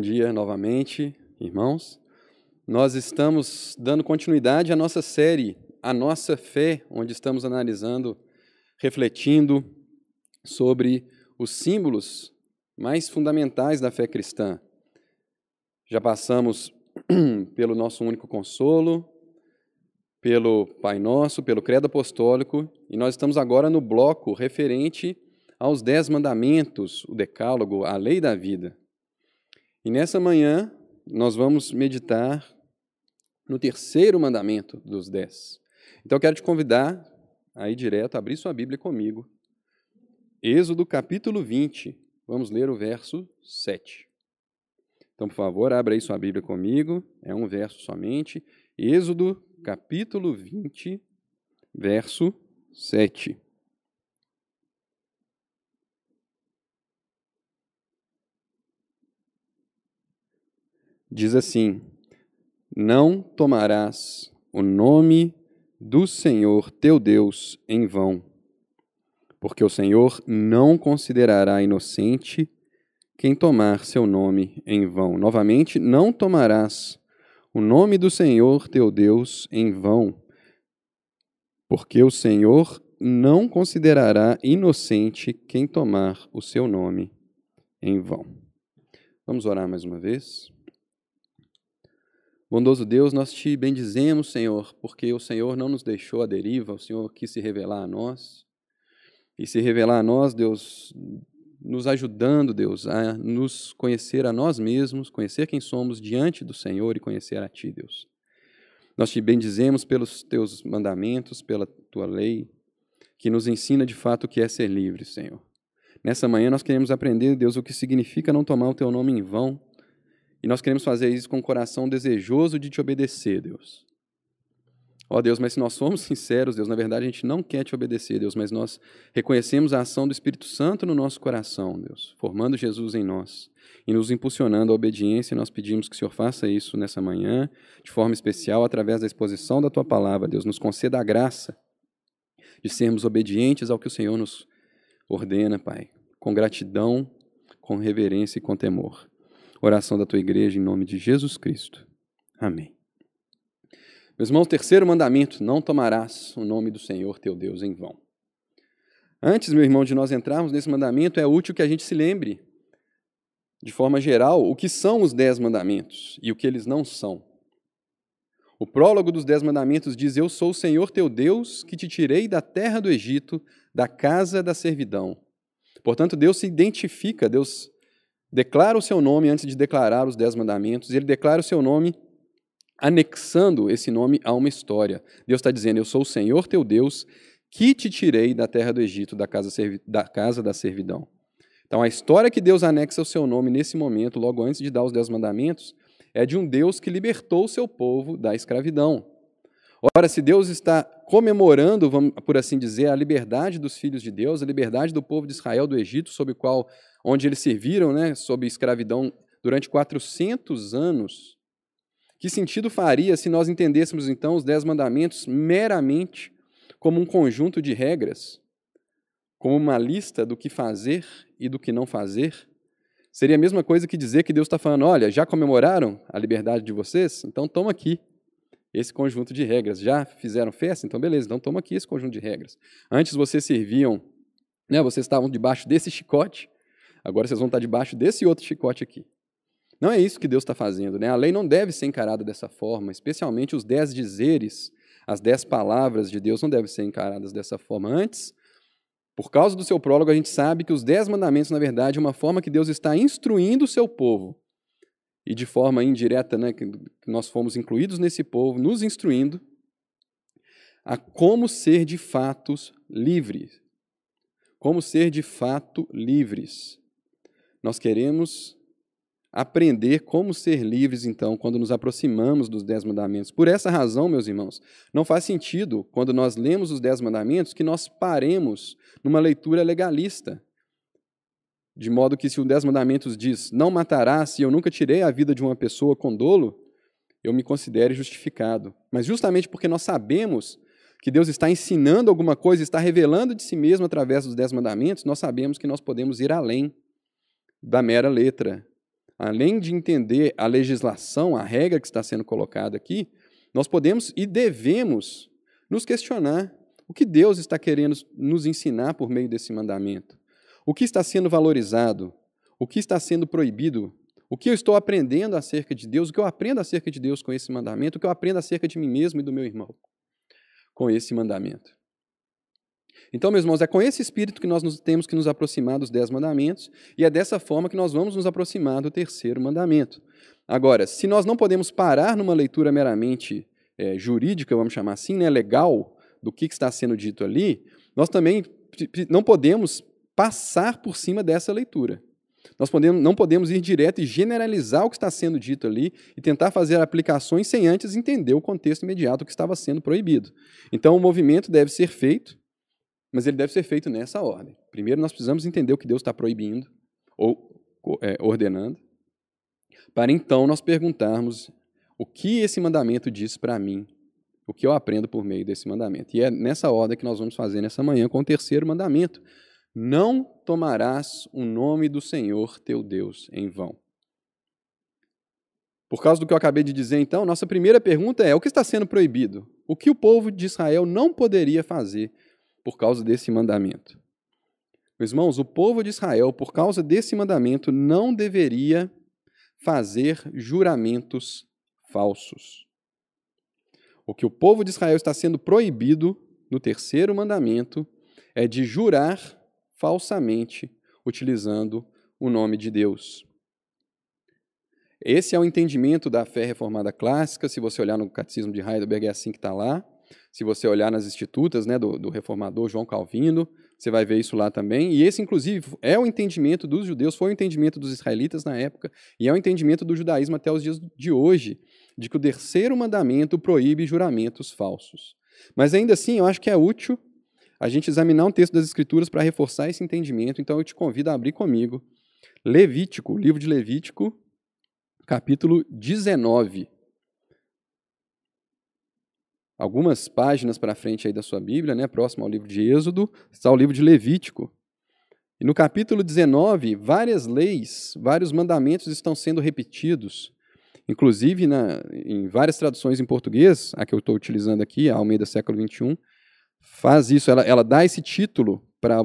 dia novamente, irmãos. Nós estamos dando continuidade à nossa série, A Nossa Fé, onde estamos analisando, refletindo sobre os símbolos mais fundamentais da fé cristã. Já passamos pelo nosso único consolo, pelo Pai Nosso, pelo Credo Apostólico, e nós estamos agora no bloco referente aos Dez Mandamentos, o Decálogo, a Lei da Vida. E nessa manhã nós vamos meditar no terceiro mandamento dos dez. Então eu quero te convidar a ir direto, a abrir sua Bíblia comigo. Êxodo capítulo 20, vamos ler o verso 7. Então, por favor, abra aí sua Bíblia comigo, é um verso somente. Êxodo capítulo 20, verso 7. Diz assim: Não tomarás o nome do Senhor teu Deus em vão, porque o Senhor não considerará inocente quem tomar seu nome em vão. Novamente, não tomarás o nome do Senhor teu Deus em vão, porque o Senhor não considerará inocente quem tomar o seu nome em vão. Vamos orar mais uma vez. Bondoso Deus, nós te bendizemos, Senhor, porque o Senhor não nos deixou à deriva, o Senhor quis se revelar a nós. E se revelar a nós, Deus, nos ajudando, Deus, a nos conhecer a nós mesmos, conhecer quem somos diante do Senhor e conhecer a Ti, Deus. Nós te bendizemos pelos Teus mandamentos, pela Tua lei, que nos ensina de fato o que é ser livre, Senhor. Nessa manhã nós queremos aprender, Deus, o que significa não tomar o Teu nome em vão, e nós queremos fazer isso com o coração desejoso de Te obedecer, Deus. Ó oh, Deus, mas se nós somos sinceros, Deus, na verdade a gente não quer te obedecer, Deus, mas nós reconhecemos a ação do Espírito Santo no nosso coração, Deus, formando Jesus em nós e nos impulsionando à obediência, nós pedimos que o Senhor faça isso nessa manhã, de forma especial, através da exposição da tua palavra, Deus, nos conceda a graça de sermos obedientes ao que o Senhor nos ordena, Pai, com gratidão, com reverência e com temor. Oração da tua igreja em nome de Jesus Cristo. Amém. Meus irmãos, terceiro mandamento: não tomarás o nome do Senhor teu Deus em vão. Antes, meu irmão, de nós entrarmos nesse mandamento, é útil que a gente se lembre, de forma geral, o que são os dez mandamentos e o que eles não são. O prólogo dos dez mandamentos diz: Eu sou o Senhor teu Deus que te tirei da terra do Egito, da casa da servidão. Portanto, Deus se identifica, Deus declara o seu nome antes de declarar os dez mandamentos, e ele declara o seu nome anexando esse nome a uma história. Deus está dizendo: Eu sou o Senhor teu Deus que te tirei da terra do Egito, da casa, da casa da servidão. Então, a história que Deus anexa o seu nome nesse momento, logo antes de dar os Dez Mandamentos, é de um Deus que libertou o seu povo da escravidão. Ora, se Deus está comemorando, vamos, por assim dizer, a liberdade dos filhos de Deus, a liberdade do povo de Israel do Egito, sob qual, onde eles serviram, né, sob escravidão durante 400 anos, que sentido faria se nós entendêssemos então os Dez Mandamentos meramente como um conjunto de regras, como uma lista do que fazer e do que não fazer? Seria a mesma coisa que dizer que Deus está falando: olha, já comemoraram a liberdade de vocês? Então toma aqui esse conjunto de regras. Já fizeram festa? Então beleza, então toma aqui esse conjunto de regras. Antes vocês serviam, né, vocês estavam debaixo desse chicote, agora vocês vão estar debaixo desse outro chicote aqui. Não é isso que Deus está fazendo. Né? A lei não deve ser encarada dessa forma, especialmente os dez dizeres, as dez palavras de Deus não devem ser encaradas dessa forma. Antes, por causa do seu prólogo, a gente sabe que os dez mandamentos, na verdade, é uma forma que Deus está instruindo o seu povo. E de forma indireta, né, que nós fomos incluídos nesse povo, nos instruindo a como ser de fato livres. Como ser de fato livres. Nós queremos aprender como ser livres, então, quando nos aproximamos dos Dez Mandamentos. Por essa razão, meus irmãos, não faz sentido, quando nós lemos os Dez Mandamentos, que nós paremos numa leitura legalista. De modo que, se o Dez Mandamentos diz não matarás, e eu nunca tirei a vida de uma pessoa com dolo, eu me considere justificado. Mas justamente porque nós sabemos que Deus está ensinando alguma coisa, está revelando de si mesmo através dos Dez Mandamentos, nós sabemos que nós podemos ir além da mera letra além de entender a legislação, a regra que está sendo colocada aqui, nós podemos e devemos nos questionar o que Deus está querendo nos ensinar por meio desse mandamento. O que está sendo valorizado? O que está sendo proibido? O que eu estou aprendendo acerca de Deus? O que eu aprendo acerca de Deus com esse mandamento? O que eu aprendo acerca de mim mesmo e do meu irmão com esse mandamento? Então, meus irmãos, é com esse espírito que nós temos que nos aproximar dos dez mandamentos, e é dessa forma que nós vamos nos aproximar do terceiro mandamento. Agora, se nós não podemos parar numa leitura meramente é, jurídica, vamos chamar assim, né, legal, do que está sendo dito ali, nós também não podemos passar por cima dessa leitura. Nós podemos, não podemos ir direto e generalizar o que está sendo dito ali e tentar fazer aplicações sem antes entender o contexto imediato que estava sendo proibido. Então, o movimento deve ser feito mas ele deve ser feito nessa ordem. Primeiro, nós precisamos entender o que Deus está proibindo ou é, ordenando, para então nós perguntarmos o que esse mandamento diz para mim, o que eu aprendo por meio desse mandamento. E é nessa ordem que nós vamos fazer nessa manhã com o terceiro mandamento: Não tomarás o nome do Senhor teu Deus em vão. Por causa do que eu acabei de dizer, então, nossa primeira pergunta é: o que está sendo proibido? O que o povo de Israel não poderia fazer por causa desse mandamento. Meus irmãos, o povo de Israel, por causa desse mandamento, não deveria fazer juramentos falsos. O que o povo de Israel está sendo proibido no terceiro mandamento é de jurar falsamente utilizando o nome de Deus. Esse é o entendimento da fé reformada clássica. Se você olhar no Catecismo de Heidelberg, é assim que está lá. Se você olhar nas institutas né, do, do reformador João Calvino, você vai ver isso lá também. E esse, inclusive, é o entendimento dos judeus, foi o entendimento dos israelitas na época, e é o entendimento do judaísmo até os dias de hoje, de que o terceiro mandamento proíbe juramentos falsos. Mas ainda assim, eu acho que é útil a gente examinar um texto das Escrituras para reforçar esse entendimento. Então eu te convido a abrir comigo Levítico, livro de Levítico, capítulo 19 algumas páginas para frente aí da sua Bíblia, né, próximo ao livro de Êxodo, está o livro de Levítico. E no capítulo 19, várias leis, vários mandamentos estão sendo repetidos. Inclusive, na, em várias traduções em português, a que eu estou utilizando aqui, a Almeida século XXI, faz isso, ela, ela dá esse título para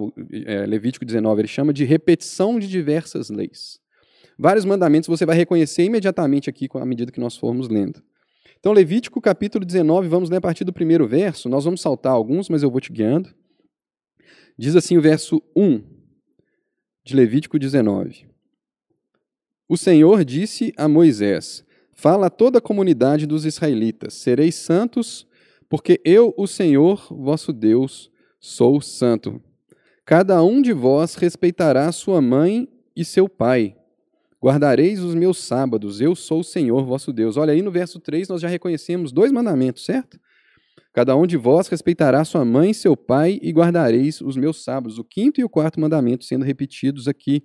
é, Levítico 19, ele chama de repetição de diversas leis. Vários mandamentos você vai reconhecer imediatamente aqui à medida que nós formos lendo. Então, Levítico capítulo 19, vamos ler a partir do primeiro verso. Nós vamos saltar alguns, mas eu vou te guiando. Diz assim o verso 1 de Levítico 19. O Senhor disse a Moisés: Fala a toda a comunidade dos israelitas: Sereis santos, porque eu, o Senhor, vosso Deus, sou santo. Cada um de vós respeitará sua mãe e seu pai Guardareis os meus sábados, eu sou o Senhor vosso Deus. Olha aí no verso 3 nós já reconhecemos dois mandamentos, certo? Cada um de vós respeitará sua mãe e seu pai e guardareis os meus sábados. O quinto e o quarto mandamento sendo repetidos aqui.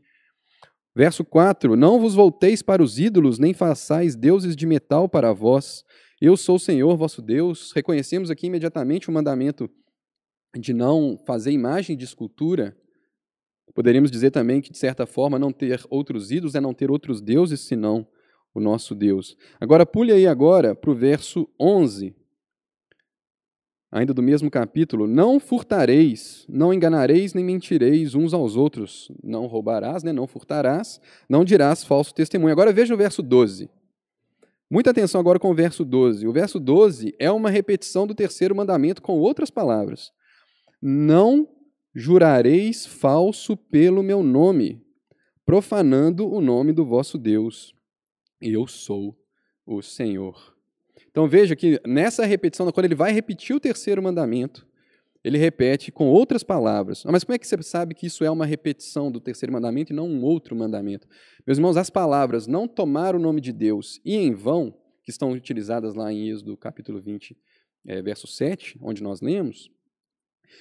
Verso 4: Não vos volteis para os ídolos, nem façais deuses de metal para vós. Eu sou o Senhor vosso Deus. Reconhecemos aqui imediatamente o mandamento de não fazer imagem de escultura Poderíamos dizer também que, de certa forma, não ter outros ídolos é não ter outros deuses senão o nosso Deus. Agora, pule aí agora para o verso 11, ainda do mesmo capítulo. Não furtareis, não enganareis nem mentireis uns aos outros. Não roubarás, né? não furtarás, não dirás falso testemunho. Agora veja o verso 12. Muita atenção agora com o verso 12. O verso 12 é uma repetição do terceiro mandamento com outras palavras. Não jurareis falso pelo meu nome, profanando o nome do vosso Deus. Eu sou o Senhor. Então veja que nessa repetição, quando ele vai repetir o terceiro mandamento, ele repete com outras palavras. Ah, mas como é que você sabe que isso é uma repetição do terceiro mandamento e não um outro mandamento? Meus irmãos, as palavras não tomar o nome de Deus e em vão, que estão utilizadas lá em Êxodo capítulo 20, é, eh, verso 7, onde nós lemos,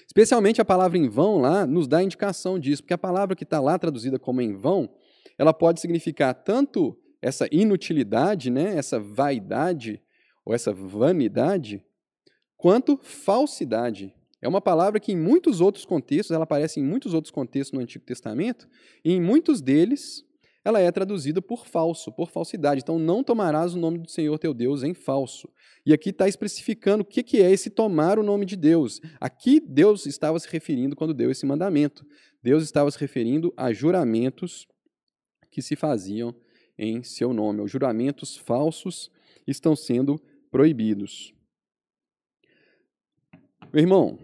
Especialmente a palavra em vão lá nos dá indicação disso, porque a palavra que está lá traduzida como em vão, ela pode significar tanto essa inutilidade, né, essa vaidade ou essa vanidade, quanto falsidade. É uma palavra que em muitos outros contextos, ela aparece em muitos outros contextos no Antigo Testamento, e em muitos deles ela é traduzida por falso, por falsidade. Então, não tomarás o nome do Senhor teu Deus em falso. E aqui está especificando o que, que é esse tomar o nome de Deus. Aqui Deus estava se referindo quando deu esse mandamento. Deus estava se referindo a juramentos que se faziam em seu nome. Os juramentos falsos estão sendo proibidos. Meu irmão,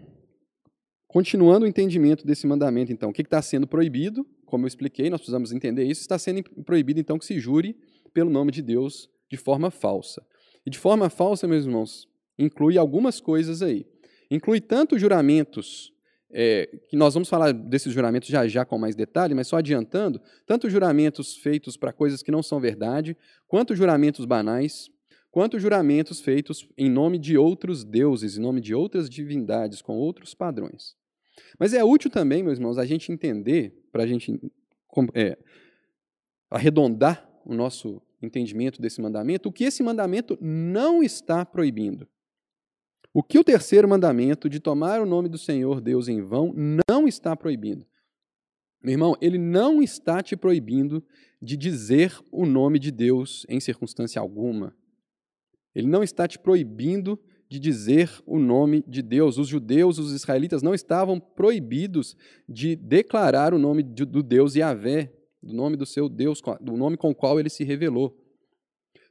continuando o entendimento desse mandamento, então, o que está sendo proibido? Como eu expliquei, nós precisamos entender isso. Está sendo proibido, então, que se jure pelo nome de Deus de forma falsa. E de forma falsa, meus irmãos, inclui algumas coisas aí. Inclui tanto juramentos, é, que nós vamos falar desses juramentos já já com mais detalhe, mas só adiantando, tanto juramentos feitos para coisas que não são verdade, quanto juramentos banais, quanto juramentos feitos em nome de outros deuses, em nome de outras divindades, com outros padrões. Mas é útil também, meus irmãos, a gente entender, para a gente é, arredondar o nosso entendimento desse mandamento, o que esse mandamento não está proibindo. O que o terceiro mandamento de tomar o nome do Senhor Deus em vão não está proibindo. Meu irmão, ele não está te proibindo de dizer o nome de Deus em circunstância alguma. Ele não está te proibindo de dizer o nome de Deus. Os judeus, os israelitas, não estavam proibidos de declarar o nome do Deus Yahvé do nome do seu Deus, do nome com o qual ele se revelou.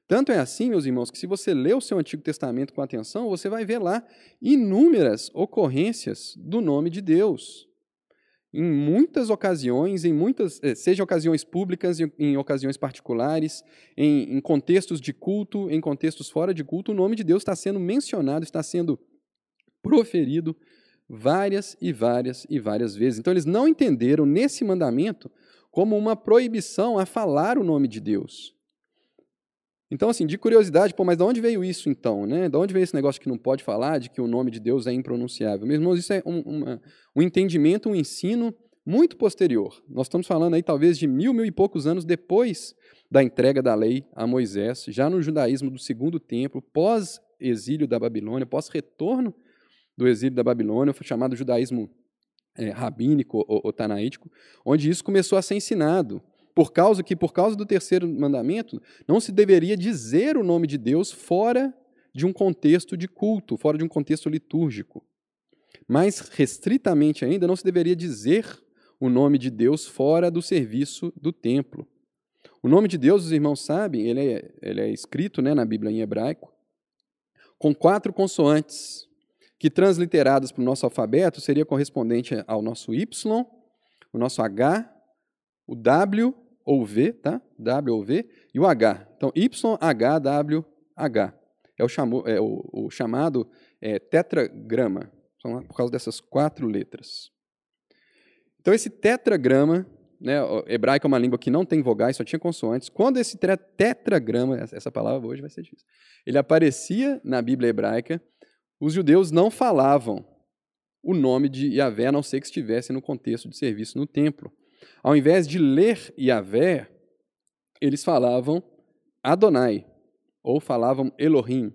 Tanto é assim, meus irmãos, que se você lê o seu Antigo Testamento com atenção, você vai ver lá inúmeras ocorrências do nome de Deus. Em muitas ocasiões, em muitas, eh, seja ocasiões públicas, em ocasiões particulares, em, em contextos de culto, em contextos fora de culto, o nome de Deus está sendo mencionado, está sendo proferido várias e várias e várias vezes. Então, eles não entenderam nesse mandamento como uma proibição a falar o nome de Deus. Então, assim, de curiosidade, pô, mas de onde veio isso então? Né? De onde veio esse negócio que não pode falar, de que o nome de Deus é impronunciável? Meus irmãos, isso é um, uma, um entendimento, um ensino muito posterior. Nós estamos falando aí talvez de mil, mil e poucos anos depois da entrega da lei a Moisés, já no judaísmo do segundo templo, pós-exílio da Babilônia, pós-retorno do exílio da Babilônia, chamado judaísmo é, rabínico ou, ou tanaítico, onde isso começou a ser ensinado. Por causa que, por causa do terceiro mandamento, não se deveria dizer o nome de Deus fora de um contexto de culto, fora de um contexto litúrgico. Mais restritamente ainda, não se deveria dizer o nome de Deus fora do serviço do templo. O nome de Deus, os irmãos sabem, ele é, ele é escrito né, na Bíblia em hebraico, com quatro consoantes que transliteradas para o nosso alfabeto seria correspondente ao nosso Y, o nosso H, o W ou V, tá? W ou V, e o H. Então, Y, H, W, H. É o, chamo, é o, o chamado é, tetragrama, por causa dessas quatro letras. Então, esse tetragrama, né, hebraico é uma língua que não tem vogais, só tinha consoantes. Quando esse tetragrama, essa palavra hoje vai ser difícil, ele aparecia na Bíblia hebraica, os judeus não falavam o nome de Yahvé, a não ser que estivesse no contexto de serviço no templo. Ao invés de ler Yahvé, eles falavam Adonai, ou falavam Elohim.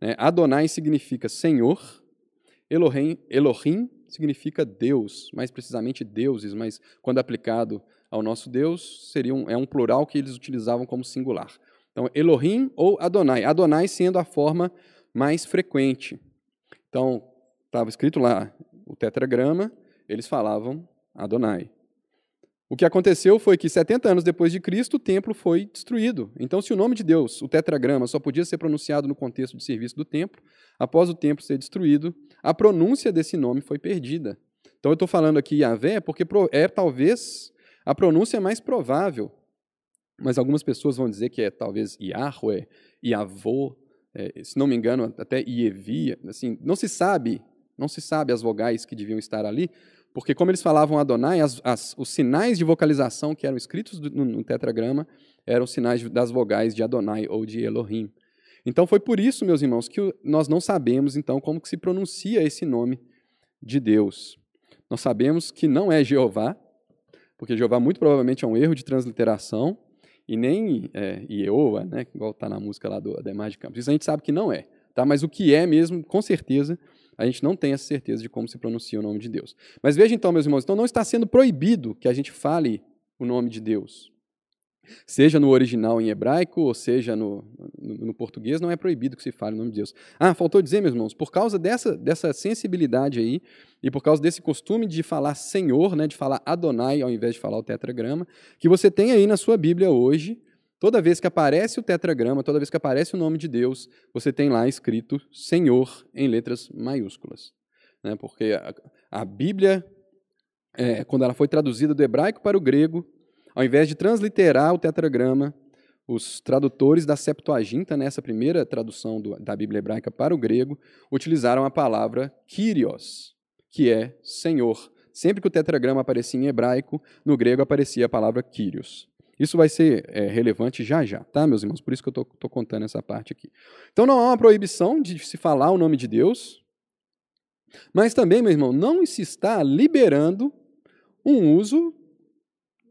Né? Adonai significa Senhor, Elohim, Elohim significa Deus, mais precisamente deuses, mas quando aplicado ao nosso Deus, seria um, é um plural que eles utilizavam como singular. Então, Elohim ou Adonai. Adonai sendo a forma mais frequente. Então, estava escrito lá o tetragrama, eles falavam Adonai. O que aconteceu foi que 70 anos depois de Cristo, o templo foi destruído. Então, se o nome de Deus, o tetragrama, só podia ser pronunciado no contexto de serviço do templo, após o templo ser destruído, a pronúncia desse nome foi perdida. Então, eu estou falando aqui Yahvé porque é talvez a pronúncia mais provável. Mas algumas pessoas vão dizer que é talvez Yahweh, Yavô, é, se não me engano, até Ievi, assim, não se sabe, não se sabe as vogais que deviam estar ali, porque como eles falavam Adonai, as, as, os sinais de vocalização que eram escritos no, no tetragrama eram sinais das vogais de Adonai ou de Elohim. Então foi por isso, meus irmãos, que nós não sabemos então como que se pronuncia esse nome de Deus. Nós sabemos que não é Jeová, porque Jeová muito provavelmente é um erro de transliteração, e nem é, Ieoa, né, igual está na música lá do Ademar de Campos. Isso a gente sabe que não é. Tá? Mas o que é mesmo, com certeza, a gente não tem essa certeza de como se pronuncia o nome de Deus. Mas veja então, meus irmãos, então não está sendo proibido que a gente fale o nome de Deus. seja no original em hebraico, ou seja no, no, no, português, não é proibido que se fale o nome de Deus. Ah, faltou dizer, meus irmãos, por causa dessa, dessa sensibilidade aí, e por causa desse costume de falar Senhor, né, de falar Adonai ao invés de falar o tetragrama, que você tem aí na sua Bíblia hoje, toda vez que aparece o tetragrama, toda vez que aparece o nome de Deus, você tem lá escrito Senhor em letras maiúsculas. Né, porque a, a Bíblia, é, quando ela foi traduzida do hebraico para o grego, ao invés de transliterar o tetragrama, os tradutores da Septuaginta, nessa primeira tradução do, da Bíblia hebraica para o grego, utilizaram a palavra Kyrios, que é Senhor. Sempre que o tetragrama aparecia em hebraico, no grego aparecia a palavra Kyrios. Isso vai ser é, relevante já já, tá, meus irmãos? Por isso que eu estou contando essa parte aqui. Então não há uma proibição de se falar o nome de Deus, mas também, meu irmão, não se está liberando um uso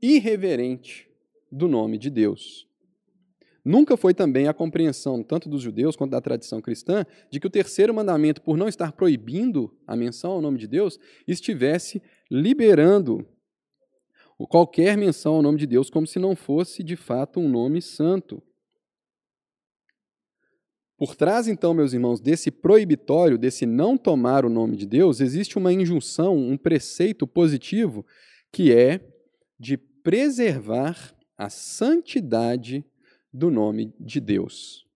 irreverente do nome de Deus. Nunca foi também a compreensão, tanto dos judeus quanto da tradição cristã, de que o terceiro mandamento, por não estar proibindo a menção ao nome de Deus, estivesse liberando qualquer menção ao nome de Deus como se não fosse de fato um nome santo. Por trás, então, meus irmãos, desse proibitório, desse não tomar o nome de Deus, existe uma injunção, um preceito positivo, que é de preservar a santidade do nome de Deus.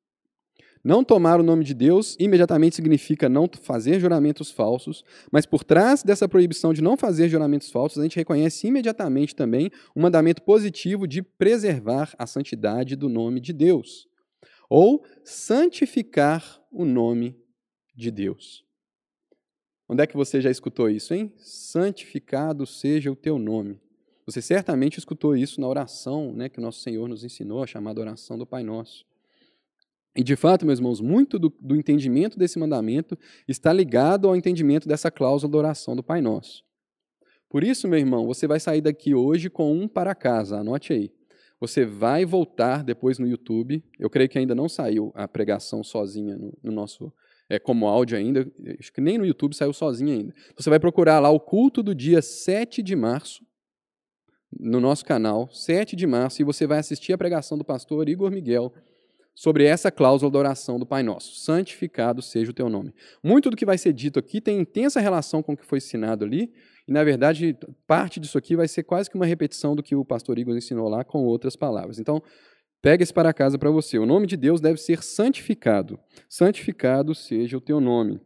Não tomar o nome de Deus imediatamente significa não fazer juramentos falsos, mas por trás dessa proibição de não fazer juramentos falsos, a gente reconhece imediatamente também um mandamento positivo de preservar a santidade do nome de Deus, ou santificar o nome de Deus. Onde é que você já escutou isso, hein? Santificado seja o teu nome. Você certamente escutou isso na oração né, que o nosso Senhor nos ensinou, a chamada oração do Pai Nosso. E de fato, meus irmãos, muito do, do, entendimento desse mandamento está ligado ao entendimento dessa cláusula da oração do Pai Nosso. Por isso, meu irmão, você vai sair daqui hoje com um para casa, anote aí. Você vai voltar depois no YouTube. Eu creio que ainda não saiu a pregação sozinha no, no nosso. É, como áudio ainda, acho que nem no YouTube saiu sozinha ainda. Você vai procurar lá o culto do dia 7 de março, no nosso canal, 7 de março, e você vai assistir a pregação do pastor Igor Miguel sobre essa cláusula da oração do Pai Nosso. Santificado seja o teu nome. Muito do que vai ser dito aqui tem intensa relação com o que foi ensinado ali, e na verdade, parte disso aqui vai ser quase que uma repetição do que o pastor Igor ensinou lá com outras palavras. Então, pega esse para casa para você. O nome de Deus deve ser santificado. Santificado seja o teu nome.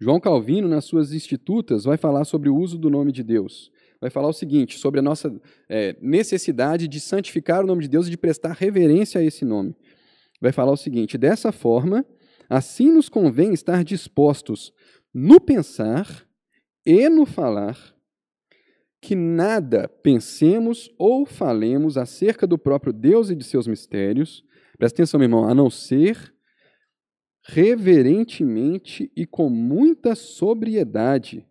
João Calvino, nas suas Institutas, vai falar sobre o uso do nome de Deus vai falar o seguinte sobre a nossa é, necessidade de santificar o nome de Deus e de prestar reverência a esse nome. Vai falar o seguinte: dessa forma, assim nos convém estar dispostos no pensar e no falar, que nada pensemos ou falemos acerca do próprio Deus e de seus mistérios, presta atenção, meu irmão, a não ser reverentemente e com muita sobriedade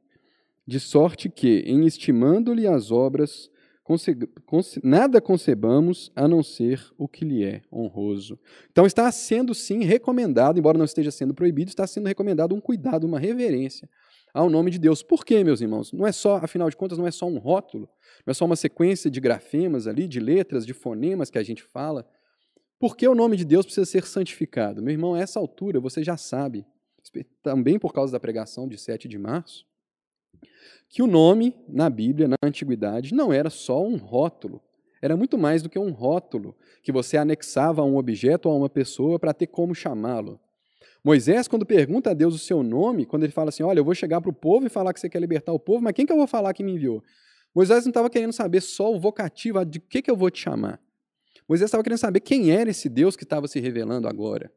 de sorte que, em estimando-lhe as obras, conce nada concebamos a não ser o que lhe é honroso. Então está sendo sim recomendado, embora não esteja sendo proibido, está sendo recomendado um cuidado, uma reverência ao nome de Deus. Por quê, meus irmãos? Não é só, afinal de contas, não é só um rótulo, não é só uma sequência de grafemas ali, de letras, de fonemas que a gente fala. Por que o nome de Deus precisa ser santificado? Meu irmão, a essa altura você já sabe, também por causa da pregação de 7 de março, que o nome na Bíblia, na antiguidade, não era só um rótulo, era muito mais do que um rótulo que você anexava a um objeto ou a uma pessoa para ter como chamá-lo. Moisés, quando pergunta a Deus o seu nome, quando ele fala assim: Olha, eu vou chegar para o povo e falar que você quer libertar o povo, mas quem que eu vou falar que me enviou? Moisés não estava querendo saber só o vocativo, de que, que eu vou te chamar. Moisés estava querendo saber quem era esse Deus que estava se revelando agora.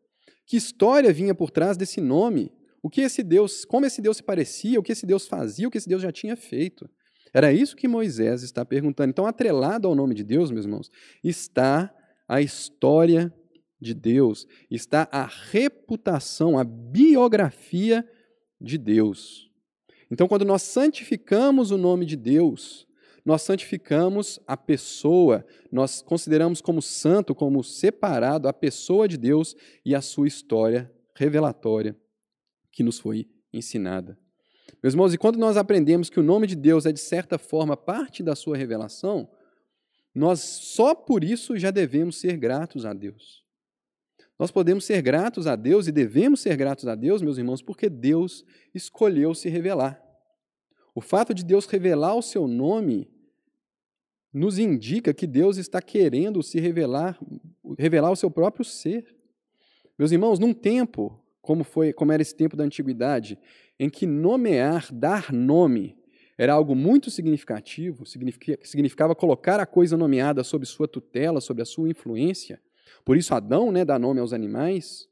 Que história vinha por trás desse nome? O que esse Deus, como esse Deus se parecia, o que esse Deus fazia, o que esse Deus já tinha feito. Era isso que Moisés está perguntando. Então, atrelado ao nome de Deus, meus irmãos, está a história de Deus, está a reputação, a biografia de Deus. Então, quando nós santificamos o nome de Deus, nós santificamos a pessoa, nós consideramos como santo, como separado a pessoa de Deus e a sua história revelatória que nos foi ensinada. Meus irmãos, e quando nós aprendemos que o nome de Deus é, de certa forma, parte da sua revelação, nós só por isso já devemos ser gratos a Deus. Nós podemos ser gratos a Deus e devemos ser gratos a Deus, meus irmãos, porque Deus escolheu se revelar. O fato de Deus revelar o seu nome nos indica que Deus está querendo se revelar, revelar o seu próprio ser. Meus irmãos, num tempo como foi, como era esse tempo da antiguidade, em que nomear, dar nome, era algo muito significativo, significava colocar a coisa nomeada sob sua tutela, sob a sua influência. Por isso Adão, né, dá nome aos animais.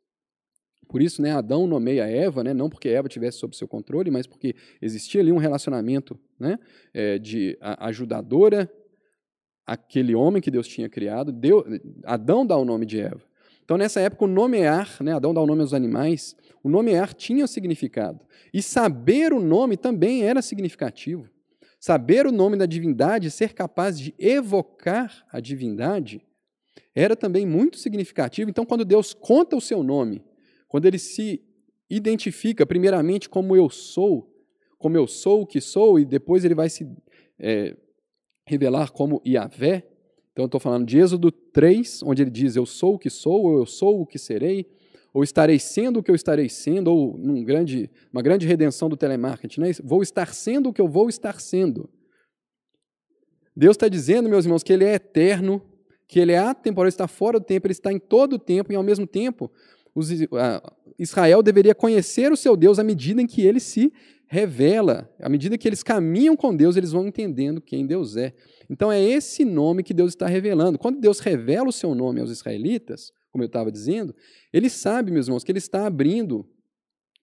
Por isso, né, Adão nomeia Eva, né, não porque Eva tivesse sob seu controle, mas porque existia ali um relacionamento, né, é, de ajudadora aquele homem que Deus tinha criado. Adão dá o nome de Eva. Então, nessa época, o nomear, né, Adão dá o nome aos animais, o nomear tinha significado. E saber o nome também era significativo. Saber o nome da divindade, ser capaz de evocar a divindade, era também muito significativo. Então, quando Deus conta o seu nome, quando ele se identifica primeiramente como eu sou, como eu sou o que sou, e depois ele vai se é, revelar como Yahvé, então, estou falando de Êxodo 3, onde ele diz: Eu sou o que sou, ou eu sou o que serei, ou estarei sendo o que eu estarei sendo, ou num grande, uma grande redenção do telemarketing, né? vou estar sendo o que eu vou estar sendo. Deus está dizendo, meus irmãos, que Ele é eterno, que Ele é atemporal, está fora do tempo, Ele está em todo o tempo, e ao mesmo tempo, os, uh, Israel deveria conhecer o seu Deus à medida em que Ele se revela, à medida que eles caminham com Deus, eles vão entendendo quem Deus é. Então é esse nome que Deus está revelando. Quando Deus revela o seu nome aos israelitas, como eu estava dizendo, ele sabe, meus irmãos, que ele está abrindo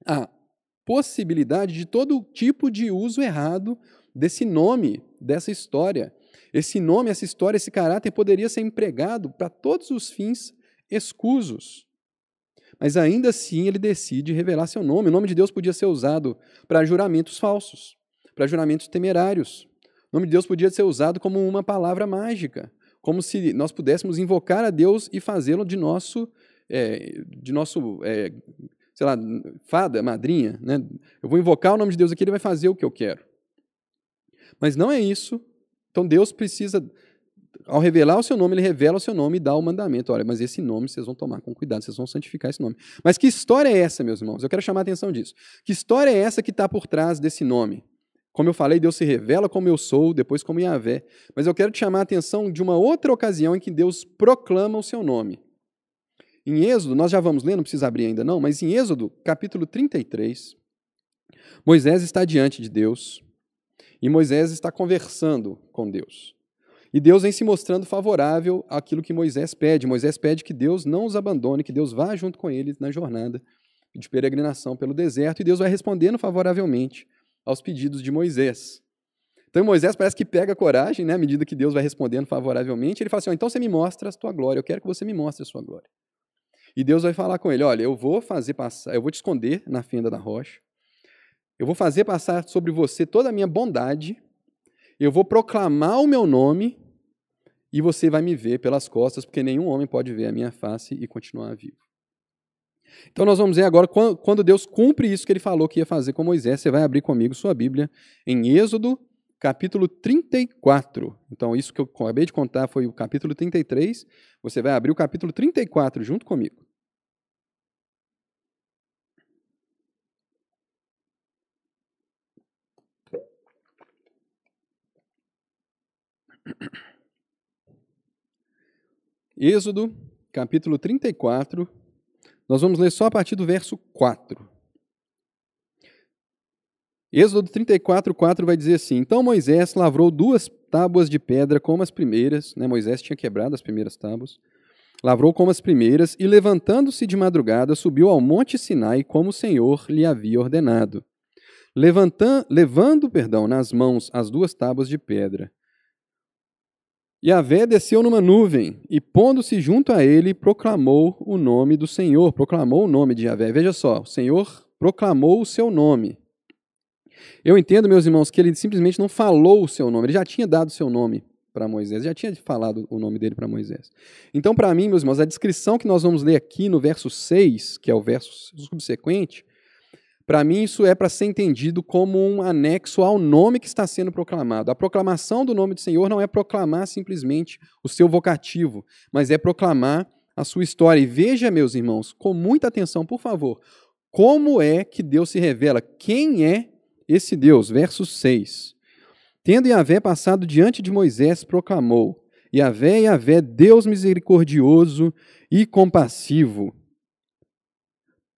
a possibilidade de todo tipo de uso errado desse nome, dessa história. Esse nome, essa história, esse caráter poderia ser empregado para todos os fins escusos. Mas ainda assim ele decide revelar seu nome. O nome de Deus podia ser usado para juramentos falsos, para juramentos temerários, o nome de Deus podia ser usado como uma palavra mágica, como se nós pudéssemos invocar a Deus e fazê-lo de nosso, é, de nosso, é, sei lá, fada, madrinha. Né? Eu vou invocar o nome de Deus aqui, ele vai fazer o que eu quero. Mas não é isso. Então Deus precisa, ao revelar o seu nome, ele revela o seu nome e dá o mandamento. Olha, mas esse nome vocês vão tomar com cuidado, vocês vão santificar esse nome. Mas que história é essa, meus irmãos? Eu quero chamar a atenção disso. Que história é essa que está por trás desse nome? Como eu falei, Deus se revela como eu sou, depois como Yahvé. Mas eu quero te chamar a atenção de uma outra ocasião em que Deus proclama o seu nome. Em Êxodo, nós já vamos ler, não precisa abrir ainda não, mas em Êxodo, capítulo 33, Moisés está diante de Deus e Moisés está conversando com Deus. E Deus vem se mostrando favorável àquilo que Moisés pede. Moisés pede que Deus não os abandone, que Deus vá junto com eles na jornada de peregrinação pelo deserto, e Deus vai respondendo favoravelmente aos pedidos de Moisés. Então Moisés parece que pega coragem, né, à medida que Deus vai respondendo favoravelmente, ele fala assim: oh, então você me mostra a tua glória, eu quero que você me mostre a sua glória. E Deus vai falar com ele: olha, eu vou fazer passar, eu vou te esconder na fenda da rocha, eu vou fazer passar sobre você toda a minha bondade, eu vou proclamar o meu nome, e você vai me ver pelas costas, porque nenhum homem pode ver a minha face e continuar vivo. Então nós vamos ver agora quando Deus cumpre isso que ele falou que ia fazer com Moisés. Você vai abrir comigo sua Bíblia em Êxodo, capítulo 34. Então isso que eu acabei de contar foi o capítulo 33. Você vai abrir o capítulo 34 junto comigo. Êxodo, capítulo 34, nós vamos ler só a partir do verso 4. Êxodo 34, 4 vai dizer assim: Então Moisés lavrou duas tábuas de pedra como as primeiras, né? Moisés tinha quebrado as primeiras tábuas, lavrou como as primeiras, e levantando-se de madrugada, subiu ao monte Sinai, como o Senhor lhe havia ordenado. Levantam, levando perdão, nas mãos as duas tábuas de pedra. Yahvé desceu numa nuvem e, pondo-se junto a ele, proclamou o nome do Senhor, proclamou o nome de Yahvé. Veja só, o Senhor proclamou o seu nome. Eu entendo, meus irmãos, que ele simplesmente não falou o seu nome, ele já tinha dado o seu nome para Moisés, já tinha falado o nome dele para Moisés. Então, para mim, meus irmãos, a descrição que nós vamos ler aqui no verso 6, que é o verso subsequente, para mim, isso é para ser entendido como um anexo ao nome que está sendo proclamado. A proclamação do nome do Senhor não é proclamar simplesmente o seu vocativo, mas é proclamar a sua história. E veja, meus irmãos, com muita atenção, por favor, como é que Deus se revela? Quem é esse Deus? Verso 6. Tendo Yahvé passado diante de Moisés, proclamou: Yahvé, Yahvé, Deus misericordioso e compassivo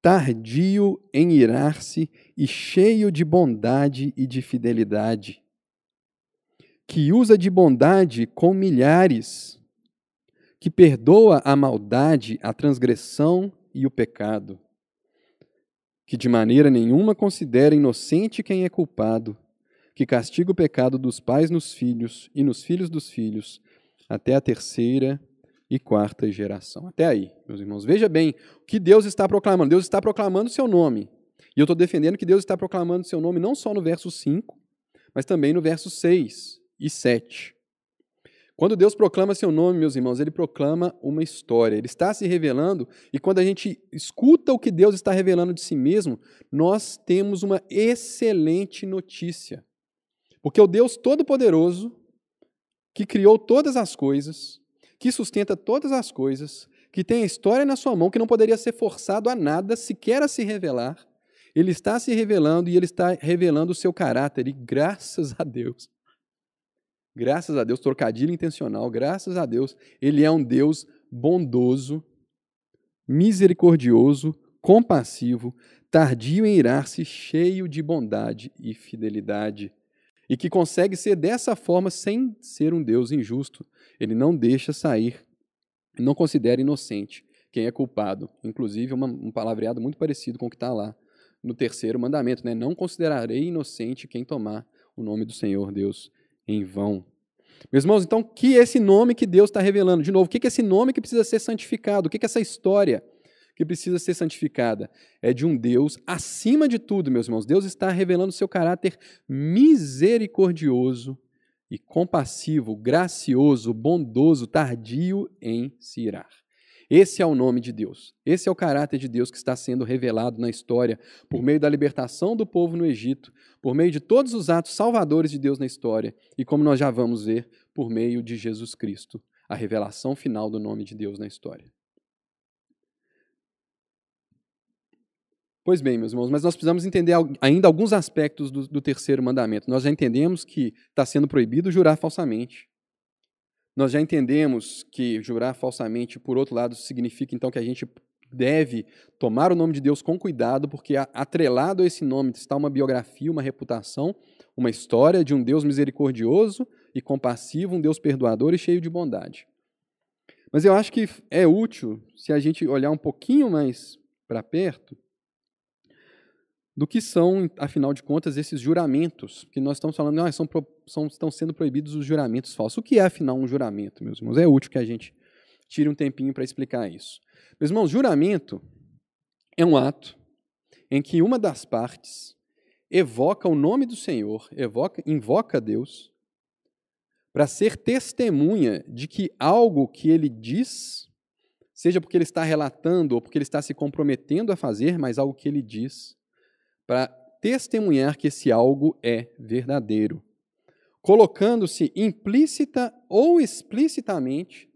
tardio em irar-se e cheio de bondade e de fidelidade, que usa de bondade com milhares, que perdoa a maldade, a transgressão e o pecado, que de maneira nenhuma considera inocente quem é culpado, que castiga o pecado dos pais nos filhos e nos filhos dos filhos, até a terceira e quarta geração. Até aí, meus irmãos. Veja bem o que Deus está proclamando. Deus está proclamando o seu nome. E eu estou defendendo que Deus está proclamando o seu nome não só no verso 5, mas também no verso 6 e 7. Quando Deus proclama seu nome, meus irmãos, ele proclama uma história. Ele está se revelando, e quando a gente escuta o que Deus está revelando de si mesmo, nós temos uma excelente notícia. Porque o Deus Todo-Poderoso, que criou todas as coisas, que sustenta todas as coisas, que tem a história na sua mão, que não poderia ser forçado a nada, sequer a se revelar. Ele está se revelando e ele está revelando o seu caráter, e graças a Deus, graças a Deus, trocadilho intencional, graças a Deus, ele é um Deus bondoso, misericordioso, compassivo, tardio em irar-se, cheio de bondade e fidelidade, e que consegue ser dessa forma sem ser um Deus injusto, ele não deixa sair, não considera inocente quem é culpado. Inclusive, uma, um palavreado muito parecido com o que está lá no terceiro mandamento, né? Não considerarei inocente quem tomar o nome do Senhor Deus em vão. Meus irmãos, então, que esse nome que Deus está revelando? De novo, o que é esse nome que precisa ser santificado? O que é essa história que precisa ser santificada? É de um Deus acima de tudo, meus irmãos. Deus está revelando seu caráter misericordioso e compassivo, gracioso, bondoso, tardio em se irar. Esse é o nome de Deus. Esse é o caráter de Deus que está sendo revelado na história por meio da libertação do povo no Egito, por meio de todos os atos salvadores de Deus na história e, como nós já vamos ver, por meio de Jesus Cristo, a revelação final do nome de Deus na história. Pois bem, meus irmãos, mas nós precisamos entender ainda alguns aspectos do, do terceiro mandamento. Nós já entendemos que está sendo proibido jurar falsamente. Nós já entendemos que jurar falsamente, por outro lado, significa então que a gente deve tomar o nome de Deus com cuidado, porque atrelado a esse nome está uma biografia, uma reputação, uma história de um Deus misericordioso e compassivo, um Deus perdoador e cheio de bondade. Mas eu acho que é útil, se a gente olhar um pouquinho mais para perto, do que são, afinal de contas, esses juramentos, que nós estamos falando, ah, são, são, estão sendo proibidos os juramentos falsos. O que é, afinal, um juramento, meus irmãos? É útil que a gente tire um tempinho para explicar isso. Meus irmãos, juramento é um ato em que uma das partes evoca o nome do Senhor, evoca, invoca Deus, para ser testemunha de que algo que ele diz, seja porque ele está relatando ou porque ele está se comprometendo a fazer, mas algo que ele diz, para testemunhar que esse algo é verdadeiro, colocando-se implícita ou explicitamente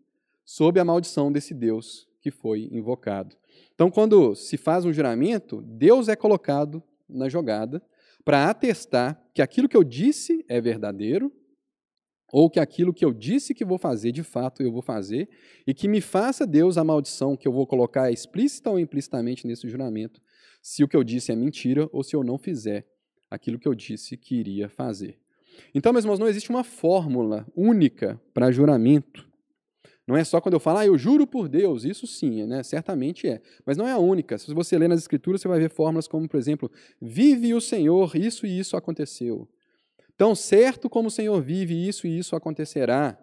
sob a maldição desse Deus que foi invocado. Então, quando se faz um juramento, Deus é colocado na jogada para atestar que aquilo que eu disse é verdadeiro, ou que aquilo que eu disse que vou fazer, de fato eu vou fazer, e que me faça Deus a maldição que eu vou colocar explícita ou implicitamente nesse juramento, se o que eu disse é mentira ou se eu não fizer aquilo que eu disse que iria fazer. Então, meus irmãos, não existe uma fórmula única para juramento. Não é só quando eu falo, ah, eu juro por Deus, isso sim, né? certamente é. Mas não é a única. Se você ler nas Escrituras, você vai ver fórmulas como, por exemplo, vive o Senhor, isso e isso aconteceu. Tão certo como o Senhor vive, isso e isso acontecerá.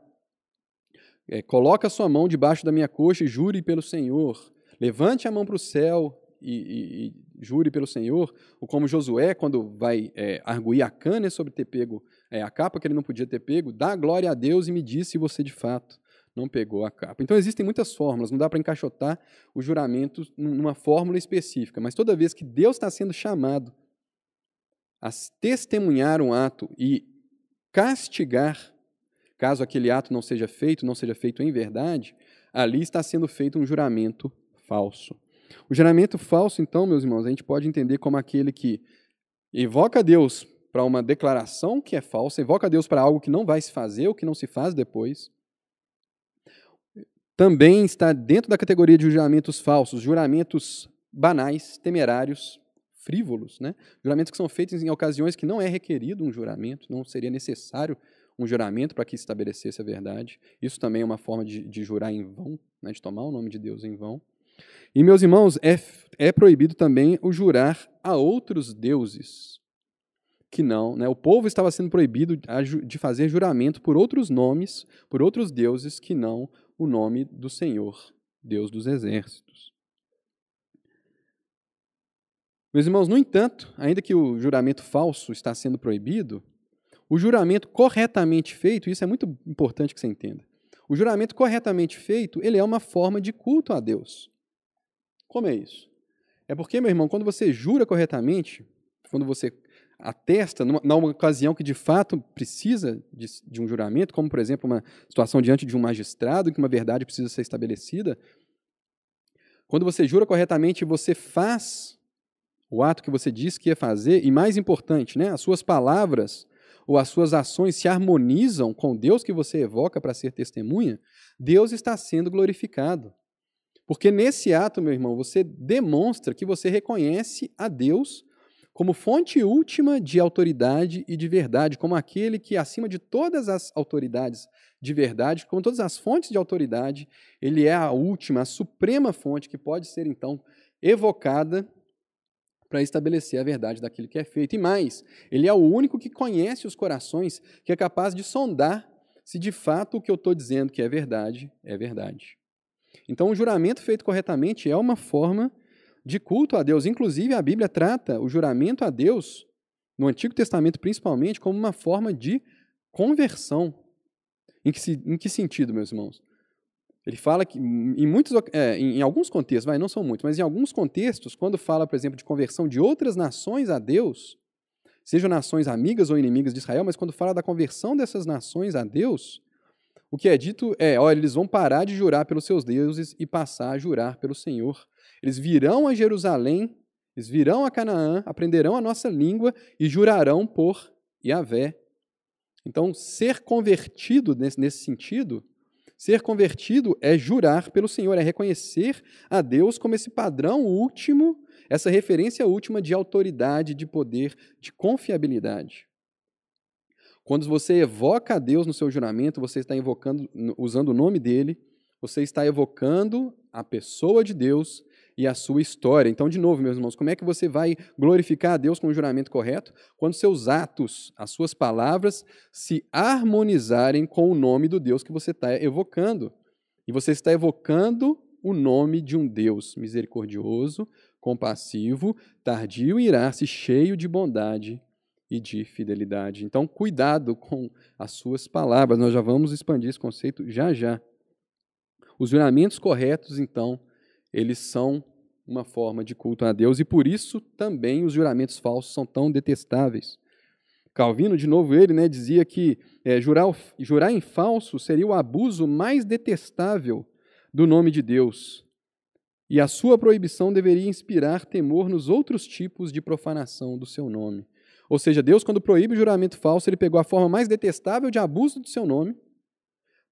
É, coloca a sua mão debaixo da minha coxa e jure pelo Senhor. Levante a mão para o céu e, e, e, jure pelo Senhor, ou como Josué, quando vai é, arguir a cana sobre ter pego é, a capa que ele não podia ter pego, dá glória a Deus e me diz se você de fato não pegou a capa. Então existem muitas fórmulas, não dá para encaixotar o juramento numa fórmula específica, mas toda vez que Deus está sendo chamado a testemunhar um ato e castigar, caso aquele ato não seja feito, não seja feito em verdade, ali está sendo feito um juramento falso. O juramento falso, então, meus irmãos, a gente pode entender como aquele que evoca Deus para uma declaração que é falsa, evoca Deus para algo que não vai se fazer ou que não se faz depois. Também está dentro da categoria de juramentos falsos, juramentos banais, temerários, frívolos, né? Juramentos que são feitos em ocasiões que não é requerido um juramento, não seria necessário um juramento para que se estabelecesse a verdade. Isso também é uma forma de, de jurar em vão, né? de tomar o nome de Deus em vão. E, meus irmãos, é, é proibido também o jurar a outros deuses que não. Né? O povo estava sendo proibido de fazer juramento por outros nomes, por outros deuses que não o nome do Senhor, Deus dos exércitos. Meus irmãos, no entanto, ainda que o juramento falso está sendo proibido, o juramento corretamente feito, isso é muito importante que você entenda. O juramento corretamente feito, ele é uma forma de culto a Deus. Como é isso? É porque, meu irmão, quando você jura corretamente, quando você atesta, numa, numa ocasião que de fato precisa de, de, um juramento, como, por exemplo, uma situação diante de um magistrado, em que uma verdade precisa ser estabelecida, quando você jura corretamente, você faz o ato que você disse que ia fazer, e mais importante, né, as suas palavras ou as suas ações se harmonizam com Deus que você evoca para ser testemunha, Deus está sendo glorificado. Porque nesse ato, meu irmão, você demonstra que você reconhece a Deus como fonte última de autoridade e de verdade, como aquele que, acima de todas as autoridades de verdade, como todas as fontes de autoridade, ele é a última, a suprema fonte que pode ser, então, evocada para estabelecer a verdade daquilo que é feito. E mais, ele é o único que conhece os corações, que é capaz de sondar se de fato o que eu estou dizendo que é verdade é verdade. Então, o juramento feito corretamente é uma forma de culto a Deus. Inclusive, a Bíblia trata o juramento a Deus, no Antigo Testamento principalmente, como uma forma de conversão. Em que, em que sentido, meus irmãos? Ele fala que em muitos, é, em alguns contextos, vai, não são muitos, mas em alguns contextos, quando fala, por exemplo, de conversão de outras nações a Deus, sejam nações amigas ou inimigas de Israel, mas quando fala da conversão dessas nações a Deus, o que é dito é, olha, eles vão parar de jurar pelos seus deuses e passar a jurar pelo Senhor. Eles virão a Jerusalém, eles virão a Canaã, aprenderão a nossa língua e jurarão por Yahvé. Então, ser convertido nesse, nesse sentido Ser convertido é jurar pelo Senhor, é reconhecer a Deus como esse padrão último, essa referência última de autoridade, de poder, de confiabilidade. Quando você evoca a Deus no seu juramento, você está invocando, usando o nome dele, você está evocando a pessoa de Deus e a sua história. Então, de novo, meus irmãos, como é que você vai glorificar a Deus com o juramento correto? Quando seus atos, as suas palavras, se harmonizarem com o nome do Deus que você está evocando. E você está evocando o nome de um Deus misericordioso, compassivo, tardio e irá-se, cheio de bondade e de fidelidade. Então, cuidado com as suas palavras. Nós já vamos expandir esse conceito já já. Os juramentos corretos, então, eles são uma forma de culto a Deus e por isso também os juramentos falsos são tão detestáveis. Calvino, de novo, ele né, dizia que é, jurar, jurar em falso seria o abuso mais detestável do nome de Deus. E a sua proibição deveria inspirar temor nos outros tipos de profanação do seu nome. Ou seja, Deus, quando proíbe o juramento falso, ele pegou a forma mais detestável de abuso do seu nome